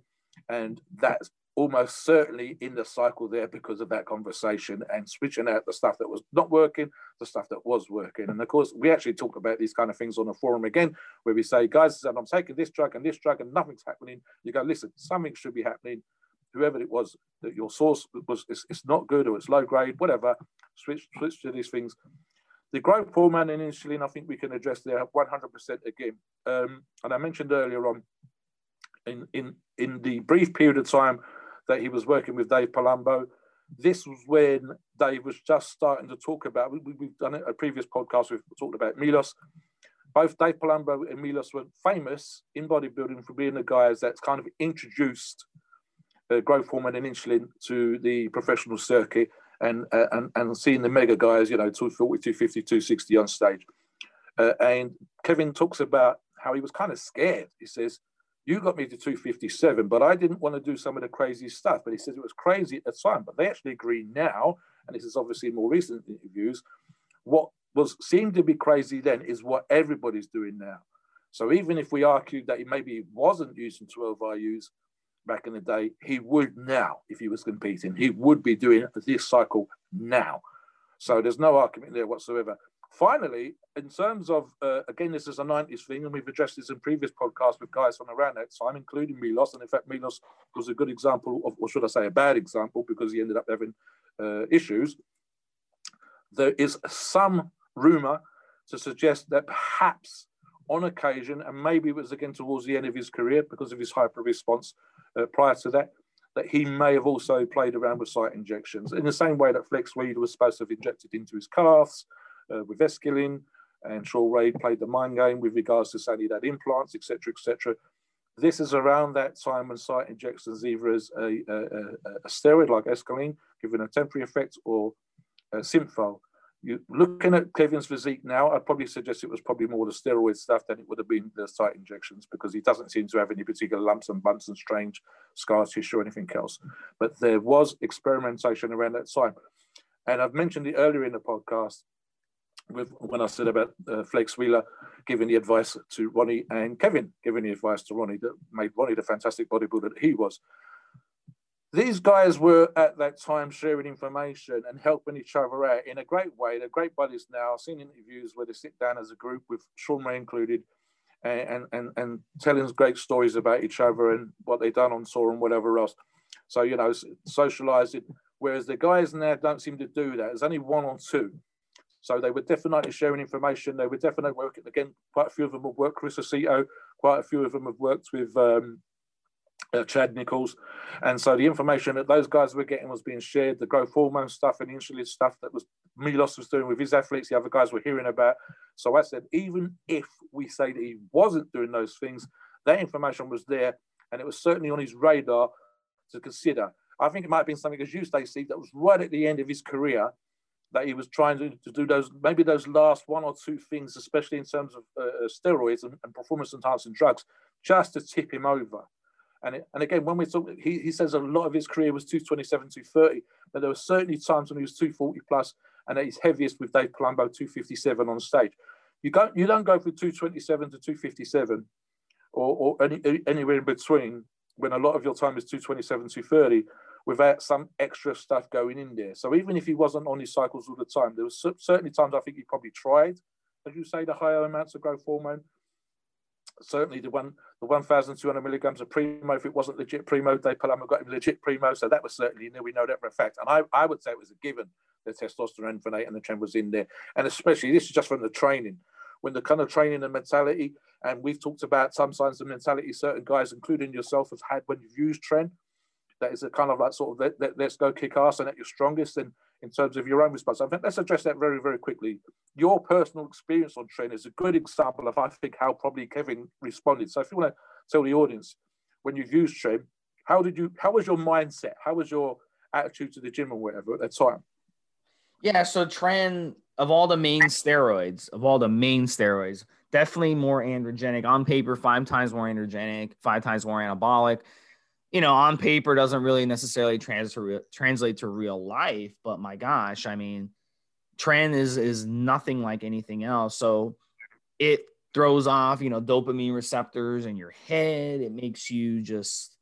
And that's almost certainly in the cycle there because of that conversation and switching out the stuff that was not working, the stuff that was working. And of course, we actually talk about these kind of things on the forum again, where we say, guys, I'm taking this drug and this drug and nothing's happening. You go, listen, something should be happening. Whoever it was that your source was, it's, it's not good or it's low grade, whatever, switch, switch to these things. The growth hormone and insulin, I think we can address there 100% again. Um, and I mentioned earlier on, in, in, in the brief period of time that he was working with Dave Palumbo. This was when Dave was just starting to talk about. We, have done a previous podcast. We've talked about Milos. Both Dave Palumbo and Milos were famous in bodybuilding for being the guys that kind of introduced uh, growth hormone and insulin to the professional circuit and uh, and and seeing the mega guys, you know, 240, 250, 260 on stage. Uh, and Kevin talks about how he was kind of scared. He says, you got me to 257, but I didn't want to do some of the crazy stuff. But he says it was crazy at the time. But they actually agree now, and this is obviously more recent interviews. What was seemed to be crazy then is what everybody's doing now. So even if we argued that he maybe wasn't using 12 IUs back in the day, he would now if he was competing. He would be doing this cycle now. So there's no argument there whatsoever. Finally, in terms of, uh, again, this is a 90s thing, and we've addressed this in previous podcasts with guys from around that time, including Milos. And in fact, Milos was a good example of, or should I say, a bad example, because he ended up having uh, issues. There is some rumor to suggest that perhaps on occasion, and maybe it was again towards the end of his career because of his hyper response uh, prior to that, that he may have also played around with site injections in the same way that Flex Wheeler was supposed to have injected into his calves Uh, with Esiclene, and Shawn Ray played the mind game with regards to he implants, etc., etc. This is around that time when site injections either as a, a, a steroid like Esiclene, giving a temporary effect, or a Synthol. You looking at Kevin's physique now, I'd probably suggest it was probably more the steroid stuff than it would have been the site injections because he doesn't seem to have any particular lumps and bumps and strange scar tissue or anything else. But there was experimentation around that time. And I've mentioned it earlier in the podcast with when I said about uh, Flex Wheeler giving the advice to Ronnie and Kevin giving the advice to Ronnie that made Ronnie the fantastic bodybuilder that he was. These guys were at that time sharing information and helping each other out in a great way. They're great buddies now. I've seen interviews where they sit down as a group with Shawn Ray included and, and, and telling great stories about each other and what they've done on tour and whatever else. So, you know, socializing. Whereas the guys now don't seem to do that. There's only one or two. So they were definitely sharing information. They were definitely working again. Quite a few of them have worked with Aceto. Quite a few of them have worked with um, uh, Chad Nichols, and so the information that those guys were getting was being shared. The growth hormone stuff and the insulin stuff that was Milos was doing with his athletes, the other guys were hearing about. So I said, even if we say that he wasn't doing those things, that information was there, and it was certainly on his radar to consider. I think it might have been something, as you, Stacey, that was right at the end of his career that he was trying to, to do those maybe those last one or two things, especially in terms of uh, uh steroids and, and performance enhancing drugs, just to tip him over. And, it, and again, when we talk, he, he says a lot of his career was 227, 230, but there were certainly times when he was 240 plus, and at his heaviest with Dave Palumbo, 257 on stage. You don't you don't go from 227 to 257, or, or any, anywhere in between when a lot of your time is 227, 230 without some extra stuff going in there. So even if he wasn't on his cycles all the time, there was certainly times I think he probably tried as you say, the higher amounts of growth hormone. Certainly, the one the 1,200 milligrams of primo, if it wasn't legit primo, they Palumbo got him legit primo, so that was certainly there. we know that for a fact. And I, I would say it was a given the testosterone phenate and the tren was in there, and especially this is just from the training when the kind of training and mentality, and we've talked about some signs of mentality certain guys, including yourself, have had when you've used tren. That is a kind of like sort of let, let's go kick ass and at your strongest. And in terms of your own response, I think let's address that very, very quickly. Your personal experience on tren is a good example of, I think, how probably Kevin responded. So if you want to tell the audience, when you've used tren, how did you, how was your mindset? How was your attitude to the gym or whatever at that time? Yeah, so tren of all the main steroids, of all the main steroids, definitely more androgenic. On paper, five times more androgenic, five times more anabolic. You know, on paper doesn't really necessarily trans- translate to real life, but my gosh, I mean, tren is is nothing like anything else. So it throws off, you know, dopamine receptors in your head. It makes you just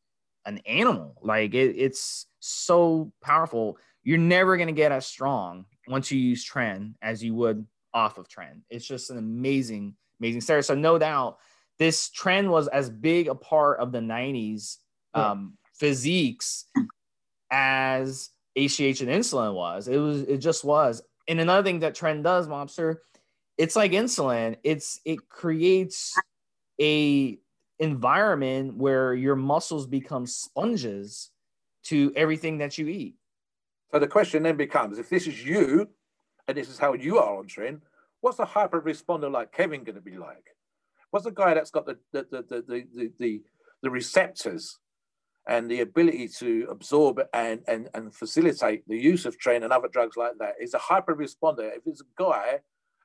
an animal. Like it, it's so powerful. You're never gonna get as strong once you use tren as you would off of tren. It's just an amazing, amazing story. So no doubt this tren was as big a part of the 90s um, physiques as HGH and insulin was. It was, it just was. And another thing that tren does, Mobster, it's like insulin. It's it creates a environment where your muscles become sponges to everything that you eat. So the question then becomes if this is you and this is how you are on tren, what's a hyper responder like Kevin going to be like? What's the guy that's got the the, the, the, the, the, the receptors and the ability to absorb and, and, and facilitate the use of tren and other drugs like that is a hyper responder. If it's a guy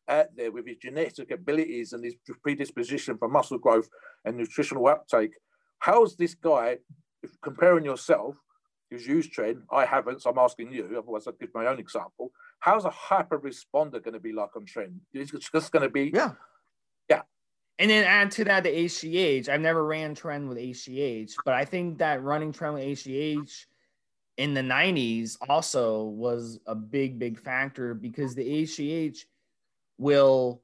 out there with his genetic abilities and his predisposition for muscle growth and nutritional uptake, how's this guy, if comparing yourself, who's used tren, I haven't, so I'm asking you, otherwise I'd give my own example. How's a hyper responder going to be like on tren? It's just going to be. Yeah. And then add to that the HGH. I've never ran tren with HGH, but I think that running tren with HGH in the 90s also was a big, big factor because the HGH will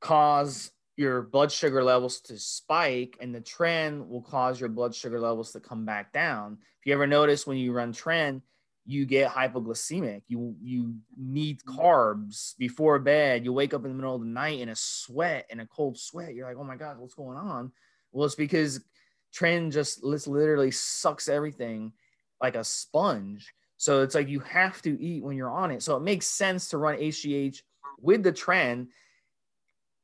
cause your blood sugar levels to spike and the tren will cause your blood sugar levels to come back down. If you ever notice when you run tren, you get hypoglycemic. You you need carbs before bed. You wake up in the middle of the night in a sweat, in a cold sweat. You're like, oh my God, what's going on? Well, it's because tren just literally sucks everything like a sponge. So it's like you have to eat when you're on it. So it makes sense to run HGH with the tren,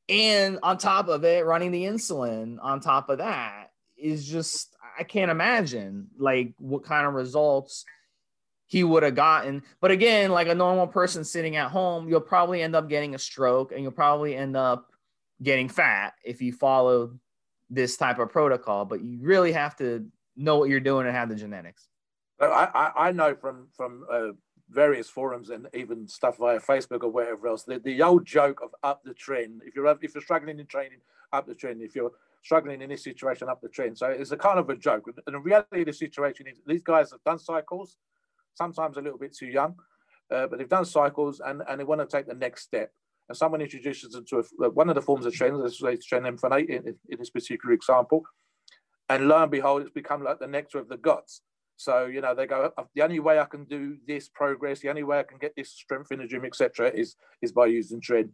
and on top of it running the insulin on top of that is just i can't imagine like what kind of results he would have gotten but again like a normal person sitting at home you'll probably end up getting a stroke and you'll probably end up getting fat if you follow this type of protocol but you really have to know what you're doing and have the genetics I, I, know from from uh, various forums and even stuff via Facebook or wherever else. The, the old joke of up the tren. If you're if you're struggling in training, up the tren. If you're struggling in this situation, up the tren. So it's a kind of a joke. And the reality of the situation is these guys have done cycles, sometimes a little bit too young, uh, but they've done cycles and, and they want to take the next step. And someone introduces them to a, one of the forms of training, let's say M8 in, in this particular example. And lo and behold, it's become like the nectar of the gods so you know they go. The only way I can do this progress, the only way I can get this strength in the gym, etc., is is by using tren.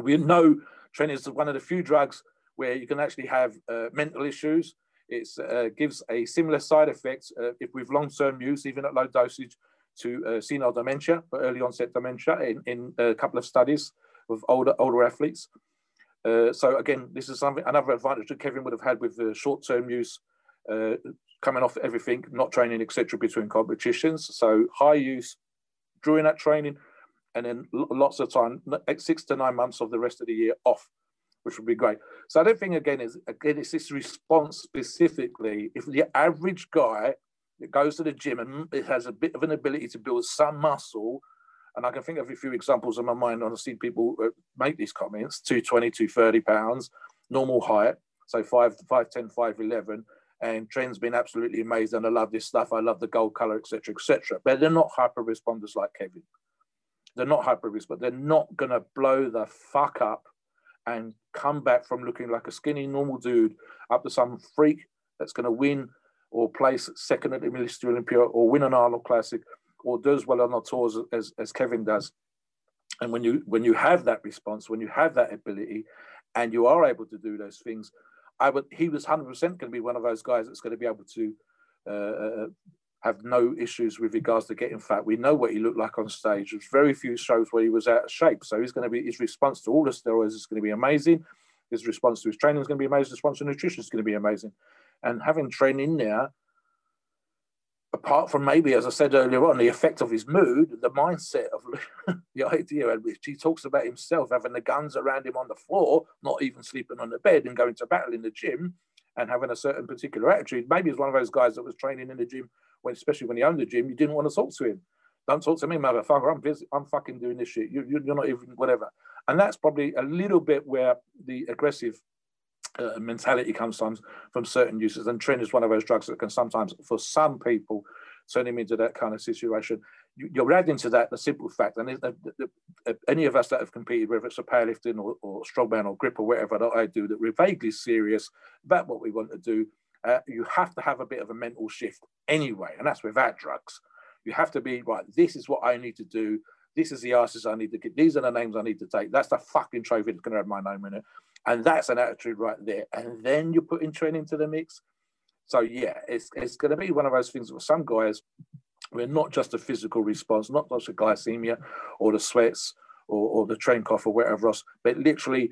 We know tren is one of the few drugs where you can actually have uh, mental issues. It uh, gives a similar side effect uh, if with long-term use, even at low dosage, to uh, senile dementia, but early onset dementia in, in a couple of studies with older older athletes. Uh, so again, this is something another advantage that Kevin would have had with the short-term use uh, coming off everything, not training, etc., between competitions. So high use during that training, and then lots of time, six to nine months of the rest of the year off, which would be great. So I don't think again is again it's this response specifically. If the average guy that goes to the gym and it has a bit of an ability to build some muscle, and I can think of a few examples in my mind. I've seen people uh, make these comments: 220, 230 pounds, normal height, so 5, 5, 10, 5, 11 and tren's been absolutely amazing. And I love this stuff. I love the gold color, etc., etc. But they're not hyper responders like Kevin. They're not hyper responders. They're not gonna blow the fuck up and come back from looking like a skinny normal dude up to some freak that's going to win or place second at the Mr. Olympia or win an Arnold Classic or does well on the tours as, as Kevin does. And when you when you have that response, when you have that ability, and you are able to do those things, I would he was hundred percent going to be one of those guys that's going to be able to uh, uh, have no issues with regards to getting fat. We know what he looked like on stage. There's very few shows where he was out of shape, so he's going to be his response to all the steroids is going to be amazing. His response to his training is going to be amazing. His response to nutrition is going to be amazing, and having training there apart from maybe, as I said earlier on, the effect of his mood, the mindset of the idea which he talks about himself having the guns around him on the floor, not even sleeping on the bed and going to battle in the gym and having a certain particular attitude. Maybe he's one of those guys that was training in the gym when, especially when he owned the gym, you didn't want to talk to him. Don't talk to me, motherfucker. I'm busy. I'm fucking doing this shit. You, you're not even whatever. And that's probably a little bit where the aggressive uh, mentality comes from, from certain users. And Tren is one of those drugs that can sometimes, for some people, turn him into that kind of situation. You, are adding to that the simple fact, and uh, uh, any of us that have competed, whether it's a powerlifting or, or strongman or grip or whatever that I do, that we're vaguely serious about what we want to do, uh, you have to have a bit of a mental shift anyway, and that's without drugs. You have to be right. This is what I need to do. This is the answers I need to get. These are the names I need to take. That's the fucking trophy that's going to have my name in it. And that's an attitude right there. And then you put in training to the mix. So yeah, it's it's going to be one of those things with some guys. We're not just a physical response, not just the glycemia or the sweats or, or the tren cough or whatever else, but literally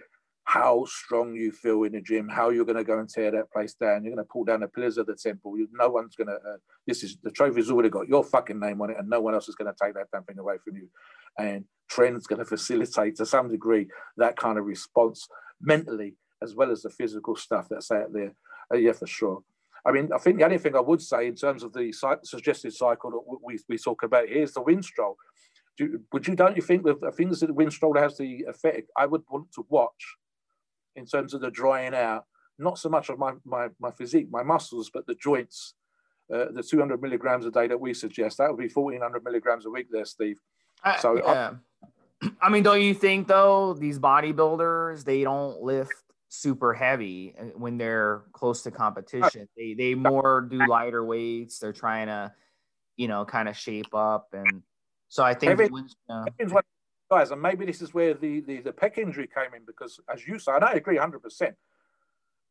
how strong you feel in the gym, how you're going to go and tear that place down. You're going to pull down the pillars of the temple. You, no one's going to. Uh, this is the trophy's already got your fucking name on it, and no one else is going to take that damn thing away from you. And Tren's going to facilitate to some degree that kind of response mentally as well as the physical stuff that's out there. Uh, yeah, for sure. I mean, I think the only thing I would say in terms of the suggested cycle that we, we talk about here is the Winstrol. Do, would you, don't you think the things that the Winstrol has the effect I would want to watch in terms of the drying out, not so much of my, my, my physique, my muscles, but the joints, uh, the 200 milligrams a day that we suggest, that would be 1400 milligrams a week there, Steve. So, yeah. I, I mean, don't you think though, these bodybuilders, they don't lift super heavy uh, when they're close to competition. They they more do lighter weights. They're trying to, you know, kind of shape up, and so I think Kevin, uh, guys, and maybe this is where the, the the pec injury came in because, as you said, I agree, hundred percent.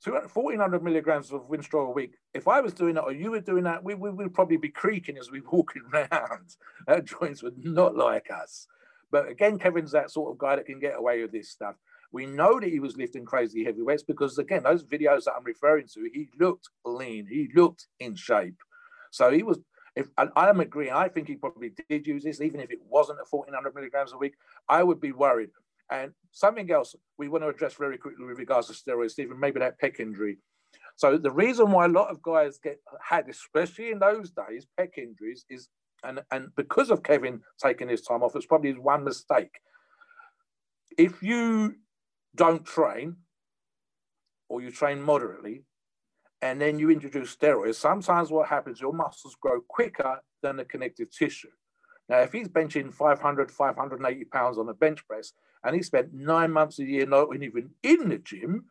1400 milligrams of Winstrol a week. If I was doing that or you were doing that, we, we would probably be creaking as we walking around. Our joints would not like us. But again, Kevin's that sort of guy that can get away with this stuff. We know that he was lifting crazy heavy weights because, again, those videos that I'm referring to, he looked lean, he looked in shape. So he was. If I'm agreeing, I think he probably did use this, even if it wasn't at 1400 milligrams a week. I would be worried. And something else we want to address very quickly with regards to steroids, Stephen, maybe that pec injury. So the reason why a lot of guys get had, especially in those days, pec injuries is, and and because of Kevin taking his time off, it's probably his one mistake. If you don't train or you train moderately and then you introduce steroids, sometimes what happens, your muscles grow quicker than the connective tissue. Now, if he's benching 500, 580 pounds on a bench press and he spent nine months a year not even in the gym,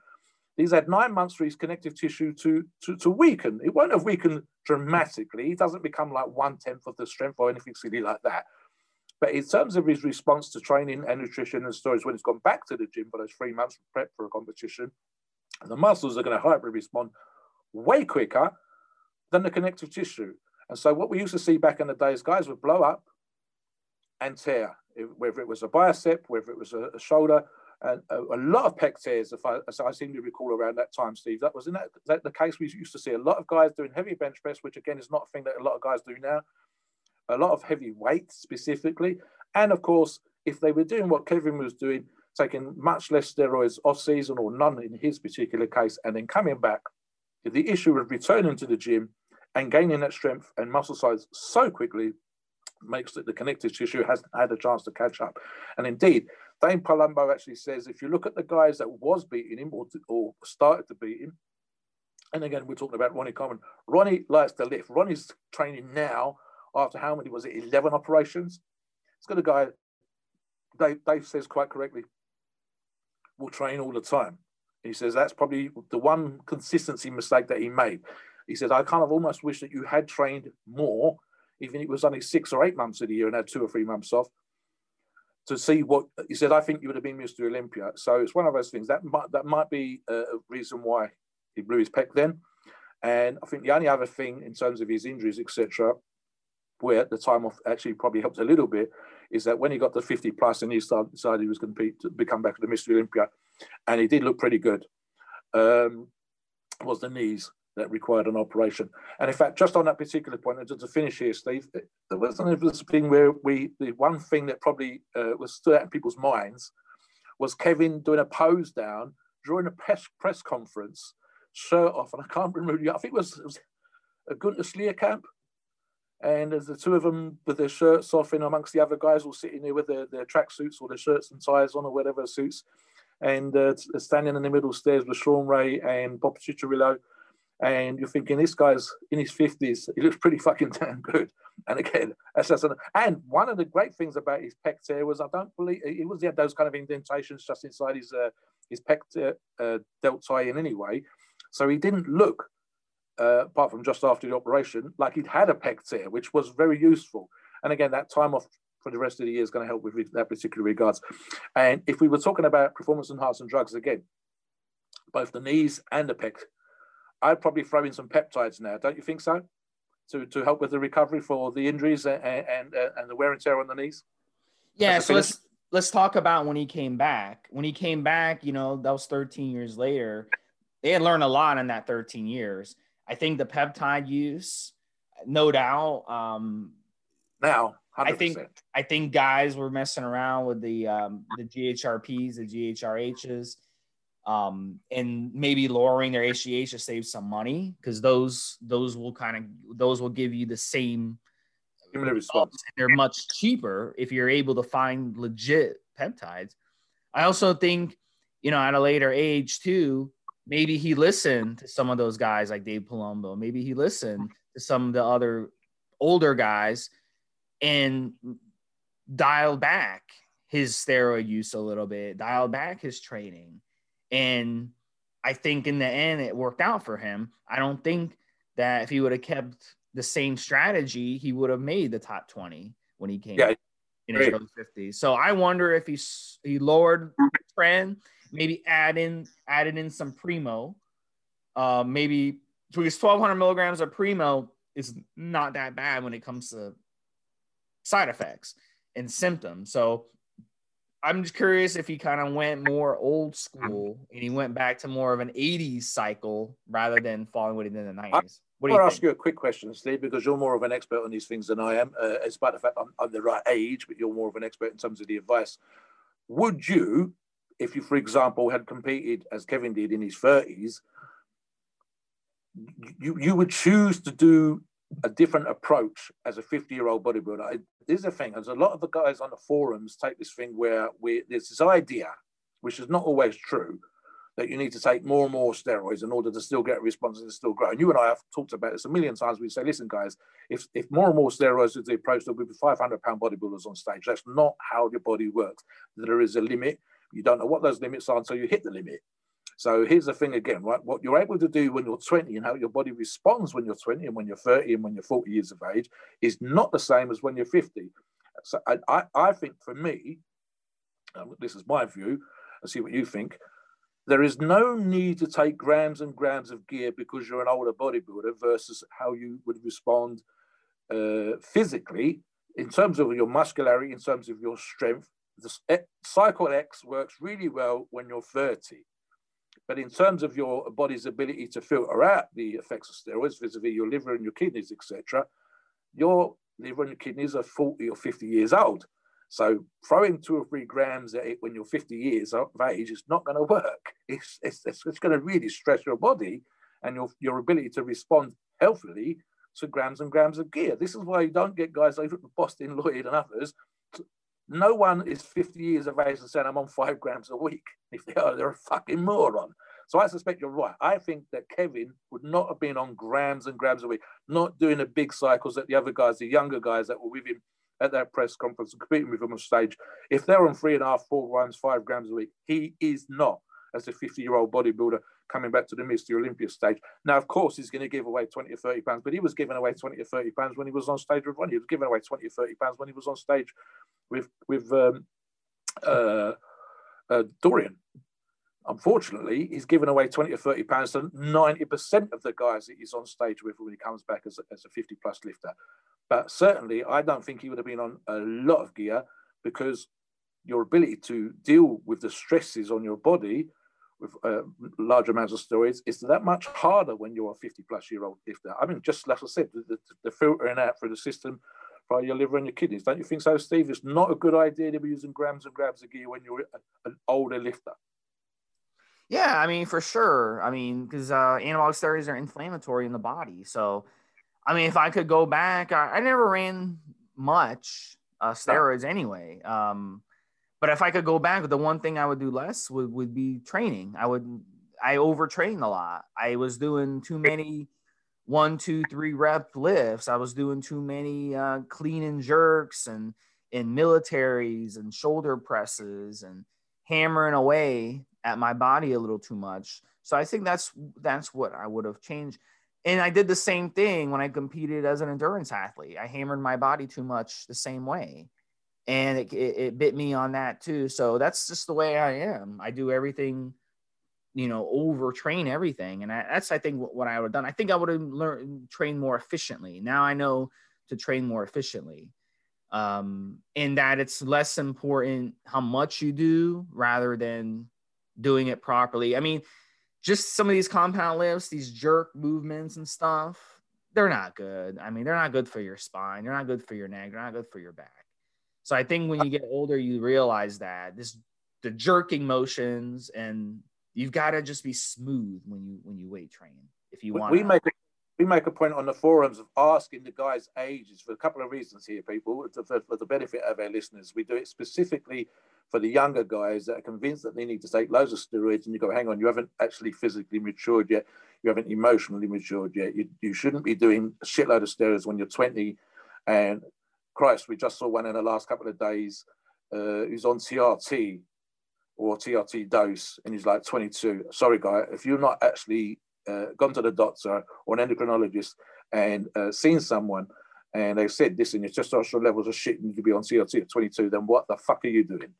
he's had nine months for his connective tissue to, to, to weaken. It won't have weakened dramatically. He doesn't become like one tenth of the strength or anything silly like that. But in terms of his response to training and nutrition and stories, when he's gone back to the gym for those three months prep for a competition, the muscles are going to hyper respond way quicker than the connective tissue. And so what we used to see back in the days, guys would blow up and tear, whether it was a bicep, whether it was a, a shoulder, and a, a, lot of pec tears, if I, as I seem to recall around that time, Steve. That was in that, that the case. We used to see a lot of guys doing heavy bench press, which again is not a thing that a lot of guys do now a lot of heavy weight specifically. And of course, if they were doing what Kevin was doing, taking much less steroids off season or none in his particular case, and then coming back, the issue of returning to the gym and gaining that strength and muscle size so quickly makes that the connective tissue hasn't had a chance to catch up. And indeed, Dave Palumbo actually says if you look at the guys that was beating him or, or started to beat him, and again, we're talking about Ronnie Coleman. Ronnie likes to lift. Ronnie's training now after how many was it? 11 operations. It's got a guy, Dave, Dave says quite correctly, will train all the time. He says that's probably the one consistency mistake that he made. He says, I kind of almost wish that you had trained more, even if it was only six or eight months of the year and had two or three months off, to see what he said. I think you would have been Mr. Olympia. So it's one of those things that might that might be uh, a reason why he blew his pec then. And I think the only other thing in terms of his injuries, etc., where the time off actually probably helped a little bit, is that when he got to 50 plus and he started, decided he was going to, be, to become back to the Mr. Olympia, and he did look pretty good, um, was the knees that required an operation. And in fact, just on that particular point, and just to finish here, Steve, there was this thing where we, the one thing that probably uh, was still out in people's minds was Kevin doing a pose down during a press, press conference, shirt off, and I can't remember, I think it was, it was a Gunther Schlierkamp, and there's the two of them with their shirts off in amongst the other guys all sitting there with their, their tracksuits or their shirts and ties on or whatever suits. And uh, standing in the middle stairs with Shawn Ray and Bob Cicherillo. And you're thinking, this guy's in his 50s. He looks pretty fucking damn good. And again, that's and one of the great things about his pec tear was I don't believe he was he had those kind of indentations just inside his uh, his pec tear, uh, deltoid in anyway. So he didn't look uh, apart from just after the operation, like he'd had a pec tear, which was very useful. And again, that time off for the rest of the year is going to help with that particular regards. And if we were talking about performance enhancing drugs again, both the knees and the pec, I'd probably throw in some peptides now. Don't you think so? To, to help with the recovery for the injuries and and, and the wear and tear on the knees. Yeah, so let's let's talk about when he came back. When he came back, you know, that was 13 years later. They had learned a lot in that 13 years I think the peptide use, no doubt. Um, now, 100%. I think I think guys were messing around with the um, the GHRPs, the GHRHs, um, and maybe lowering their HGH to save some money because those those will kind of those will give you the same results. They're much cheaper if you're able to find legit peptides. I also think, you know, at a later age too, maybe he listened to some of those guys like Dave Palumbo. Maybe he listened to some of the other older guys and dialed back his steroid use a little bit, dialed back his training. And I think in the end, it worked out for him. I don't think that if he would have kept the same strategy, he would have made the top 20 when he came yeah, in his early 50s. So I wonder if he, he lowered the tren maybe add in added in some primo. Uh, maybe because 1200 milligrams of primo is not that bad when it comes to side effects and symptoms. So I'm just curious if he kind of went more old school and he went back to more of an 80s cycle rather than following what he did in the 90s. What do you I'll ask you a quick question, Steve, because you're more of an expert on these things than I am. Uh, despite the fact I'm, I'm the right age, but you're more of an expert in terms of the advice. Would you, if you, for example, had competed as Kevin did in his 30s, you, you would choose to do a different approach as a 50 year old bodybuilder. There's a thing, there's a lot of the guys on the forums take this thing where we, there's this idea, which is not always true, that you need to take more and more steroids in order to still get a response and still grow. And you and I have talked about this a million times. We say, listen, guys, if, if more and more steroids is the approach, there'll be 500 pound bodybuilders on stage. That's not how your body works. There is a limit. You don't know what those limits are until you hit the limit. So here's the thing again, right? What you're able to do when you're 20 and how your body responds when you're 20 and when you're 30 and when you're 40 years of age is not the same as when you're 50. So I, I, think for me, um, this is my view, I see what you think. There is no need to take grams and grams of gear because you're an older bodybuilder versus how you would respond uh, physically in terms of your muscularity, in terms of your strength, the cycle X works really well when you're 30. But in terms of your body's ability to filter out the effects of steroids vis-a-vis your liver and your kidneys, etc., your liver and your kidneys are 40 or 50 years old. So throwing two or three grams at it when you're 50 years of age is not going to work. It's, it's, it's, going to really stress your body and your, your ability to respond healthily to grams and grams of gear. This is why you don't get guys like Boston Loyd and others no one is 50 years of age and saying I'm on five grams a week. If they are, they're a fucking moron. So I suspect you're right. I think that Kevin would not have been on grams and grams a week, not doing the big cycles that the other guys, the younger guys that were with him at that press conference and competing with him on stage. If they're on three and a half, four grams, five grams a week, he is not as a 50 year old bodybuilder coming back to the Mr. Olympia stage. Now, of course, he's going to give away 20 or 30 pounds, but he was giving away 20 or 30 pounds when he was on stage with Ronnie. He was giving away 20 or 30 pounds when he was on stage with, with um, uh, uh, Dorian. Unfortunately, he's given away 20 or 30 pounds to 90% of the guys that he's on stage with when he comes back as a, as a 50 plus lifter. But certainly, I don't think he would have been on a lot of gear because your ability to deal with the stresses on your body with uh, large amounts of steroids is that much harder when you're a 50 plus year old lifter. I mean, just like I said, the, the, the filtering out through the system by your liver and your kidneys. Don't you think so, Steve? It's not a good idea to be using grams and grams of gear when you're a, an older lifter. Yeah, I mean, for sure. I mean, because uh, anabolic steroids are inflammatory in the body. So, I mean, if I could go back, I, I never ran much uh, steroids no. anyway. Um, but if I could go back, the one thing I would do less would, would be training. I would, I overtrained a lot. I was doing too many one, two, three rep lifts. I was doing too many uh, clean and jerks and in militaries and shoulder presses and hammering away at my body a little too much. So I think that's that's what I would have changed. And I did the same thing when I competed as an endurance athlete. I hammered my body too much the same way and it, it, it, bit me on that too. So that's just the way I am. I do everything, you know, overtrain everything, and I, that's I think what, what I would have done. I think I would have learned train more efficiently. Now I know to train more efficiently, um, and that it's less important how much you do rather than doing it properly. I mean, just some of these compound lifts, these jerk movements and stuff. They're not good. I mean, they're not good for your spine. They're not good for your neck. They're not good for your back so I think when you get older, you realize that this the jerking motions and you've got to just be smooth when you when you weight train if you want. We make a, we make a point on the forums of asking the guys' ages for a couple of reasons here, people, for, for the benefit of our listeners. We do it specifically for the younger guys that are convinced that they need to take loads of steroids, and you go, hang on, you haven't actually physically matured yet, you haven't emotionally matured yet. You, you shouldn't be doing a shitload of steroids when you're 20 and Christ, we just saw one in the last couple of days uh, who's on TRT or TRT dose, and he's like 22. Sorry, guy, if you're not actually uh, gone to the doctor or an endocrinologist and uh, seen someone and they said, this listen, your testosterone levels are shit and you could be on TRT at 22, then what the fuck are you doing?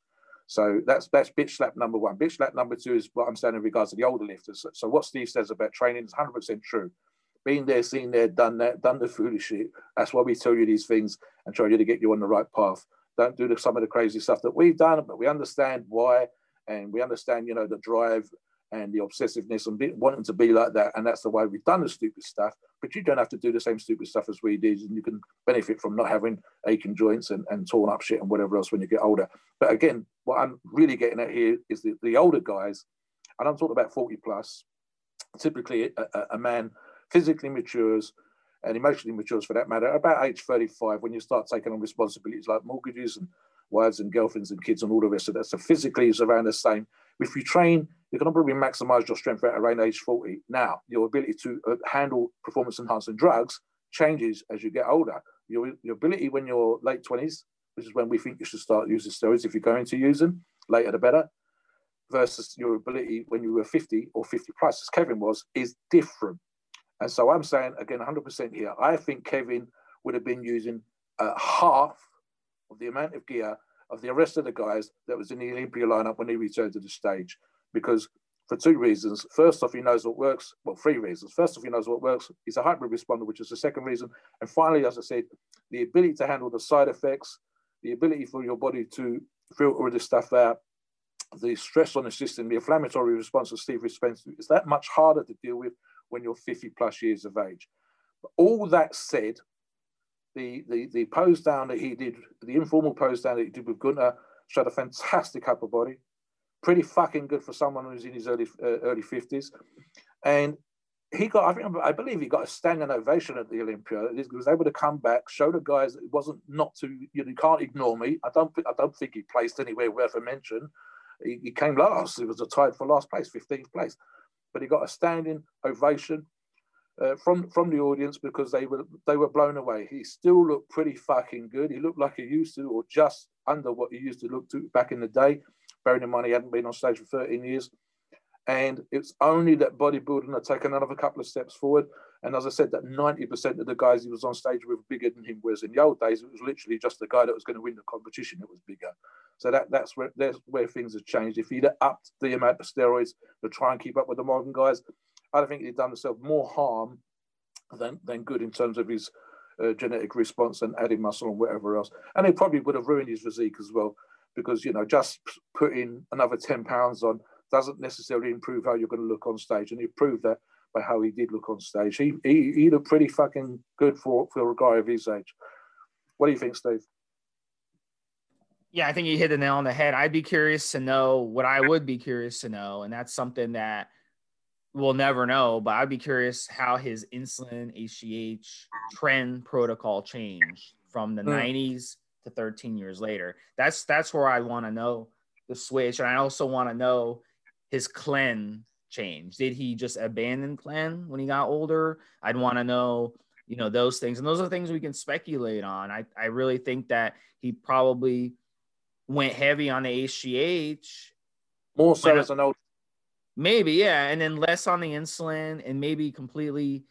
So that's that's bitch slap number one. Bitch slap number two is what I'm saying in regards to the older lifters. So what Steve says about training is 100% true been there, seen there, done that, done the foolish shit. That's why we tell you these things and try to get you on the right path. Don't do the, some of the crazy stuff that we've done, but we understand why, and we understand, you know, the drive and the obsessiveness and be, wanting to be like that, and that's the way we've done the stupid stuff. But you don't have to do the same stupid stuff as we did, and you can benefit from not having aching joints and, and torn up shit and whatever else when you get older. But again, what I'm really getting at here is the, the older guys, and I'm talking about 40 plus. Typically, a, a man physically matures and emotionally matures for that matter about age 35 when you start taking on responsibilities like mortgages and wives and girlfriends and kids and all the rest of that. So physically is around the same. If you train, you're going to probably maximize your strength at around age 40. Now, your ability to uh, handle performance enhancing drugs changes as you get older. Your, your ability when you're late 20s, which is when we think you should start using steroids if you're going to use them, later the better, versus your ability when you were 50 or 50 plus, as Kevin was, is different. And so I'm saying again, 100% here. I think Kevin would have been using uh, half of the amount of gear of the rest of the guys that was in the Olympia lineup when he returned to the stage, because for two reasons. First off, he knows what works. Well, three reasons. First off, he knows what works. He's a hybrid responder, which is the second reason. And finally, as I said, the ability to handle the side effects, the ability for your body to filter this stuff out, the stress on the system, the inflammatory response that Steve to, is that much harder to deal with when you're 50 plus years of age. But all that said, the, the, the pose down that he did, the informal pose down that he did with Gunnar, showed a fantastic upper body, pretty fucking good for someone who's in his early uh, early 50s. And he got, I, think, I believe he got a standing ovation at the Olympia. He was able to come back, show the guys that it wasn't not to, you know, you can't ignore me. I don't, I don't think he placed anywhere worth a mention. He, he came last. It was a tied for last place, 15th place but he got a standing ovation. uh, from from the audience because they were they were blown away. He still looked pretty fucking good. He looked like he used to, or just under what he used to look to back in the day. Bearing in mind he hadn't been on stage for 13 years, and it's only that bodybuilding had taken another couple of steps forward. And as I said, that 90% of the guys he was on stage with were bigger than him. Whereas in the old days, it was literally just the guy that was going to win the competition that was bigger. So that that's where that's where things have changed. If he'd upped the amount of steroids to try and keep up with the modern guys, I don't think he'd done himself more harm than, than good in terms of his uh, genetic response and adding muscle and whatever else. And it probably would have ruined his physique as well, because you know just putting another ten pounds on doesn't necessarily improve how you're going to look on stage, and he proved that by how he did look on stage. He he, he looked pretty fucking good for for a guy of his age. What do you think, Steve? Yeah, I think he hit the nail on the head. I'd be curious to know what I would be curious to know, and that's something that we'll never know, but I'd be curious how his insulin HGH tren protocol changed from the mm. 90s to 13 years later. That's that's where I want to know the switch, and I also want to know his cleanse change. Did he just abandon cleanse when he got older? I'd want to know, you know, those things, and those are things we can speculate on. I I really think that he probably went heavy on the HGH more so as an old Maybe, yeah, and then less on the insulin, and maybe completely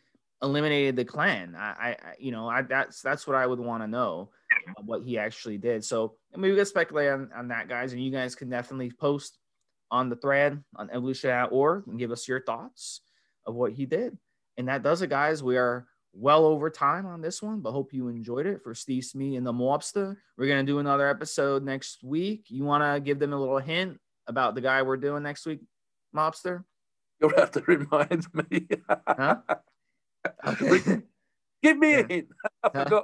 eliminated the cleanse. I, I, you know, I that's that's what I would want to know what he actually did. So maybe we can speculate on, on that, guys, and you guys can definitely post on the thread on evolutionary.org and give us your thoughts of what he did. And that does it, guys. We are well over time on this one, but hope you enjoyed it. For Steve Smee and the Mobster, we're gonna do another episode next week. You want to give them a little hint about the guy we're doing next week? mobster? You'll have to remind me. huh? Okay. Give me yeah. a hint. Huh?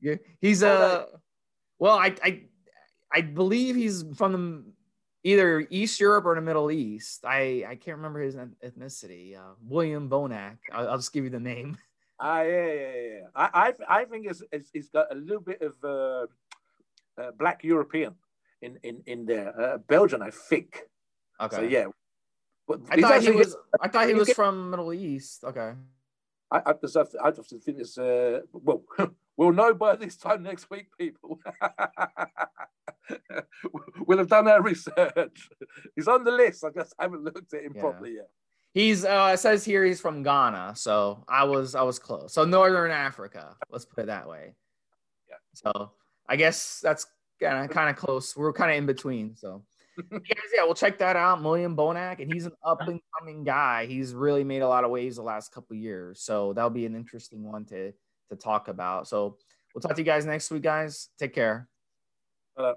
Yeah. He's a. Uh, well, I, I I believe he's from the either East Europe or the Middle East. I I can't remember his ethnicity. Uh, William Bonac. I'll, I'll, just give you the name. Ah, yeah, yeah, yeah. I I, I think it's, it's, it's got a little bit of uh, uh, black European in in in there. Uh, Belgian, I think. Okay. So yeah, I thought he was. I thought he was from Middle East. Okay. I, I just have to, I just think it's uh, well, we'll know by this time next week, people. we'll have done our research. He's on the list. I just haven't looked at him yeah. properly yet. He's uh it says here he's from Ghana, so I was I was close. So Northern Africa, let's put it that way. Yeah. So I guess that's kind of kind of close. We're kind of in between. So yeah, we'll check that out. William Bonac, and he's an up and coming guy. He's really made a lot of waves the last couple years, so that'll be an interesting one to to talk about. So we'll talk to you guys next week, guys. Take care. Hello.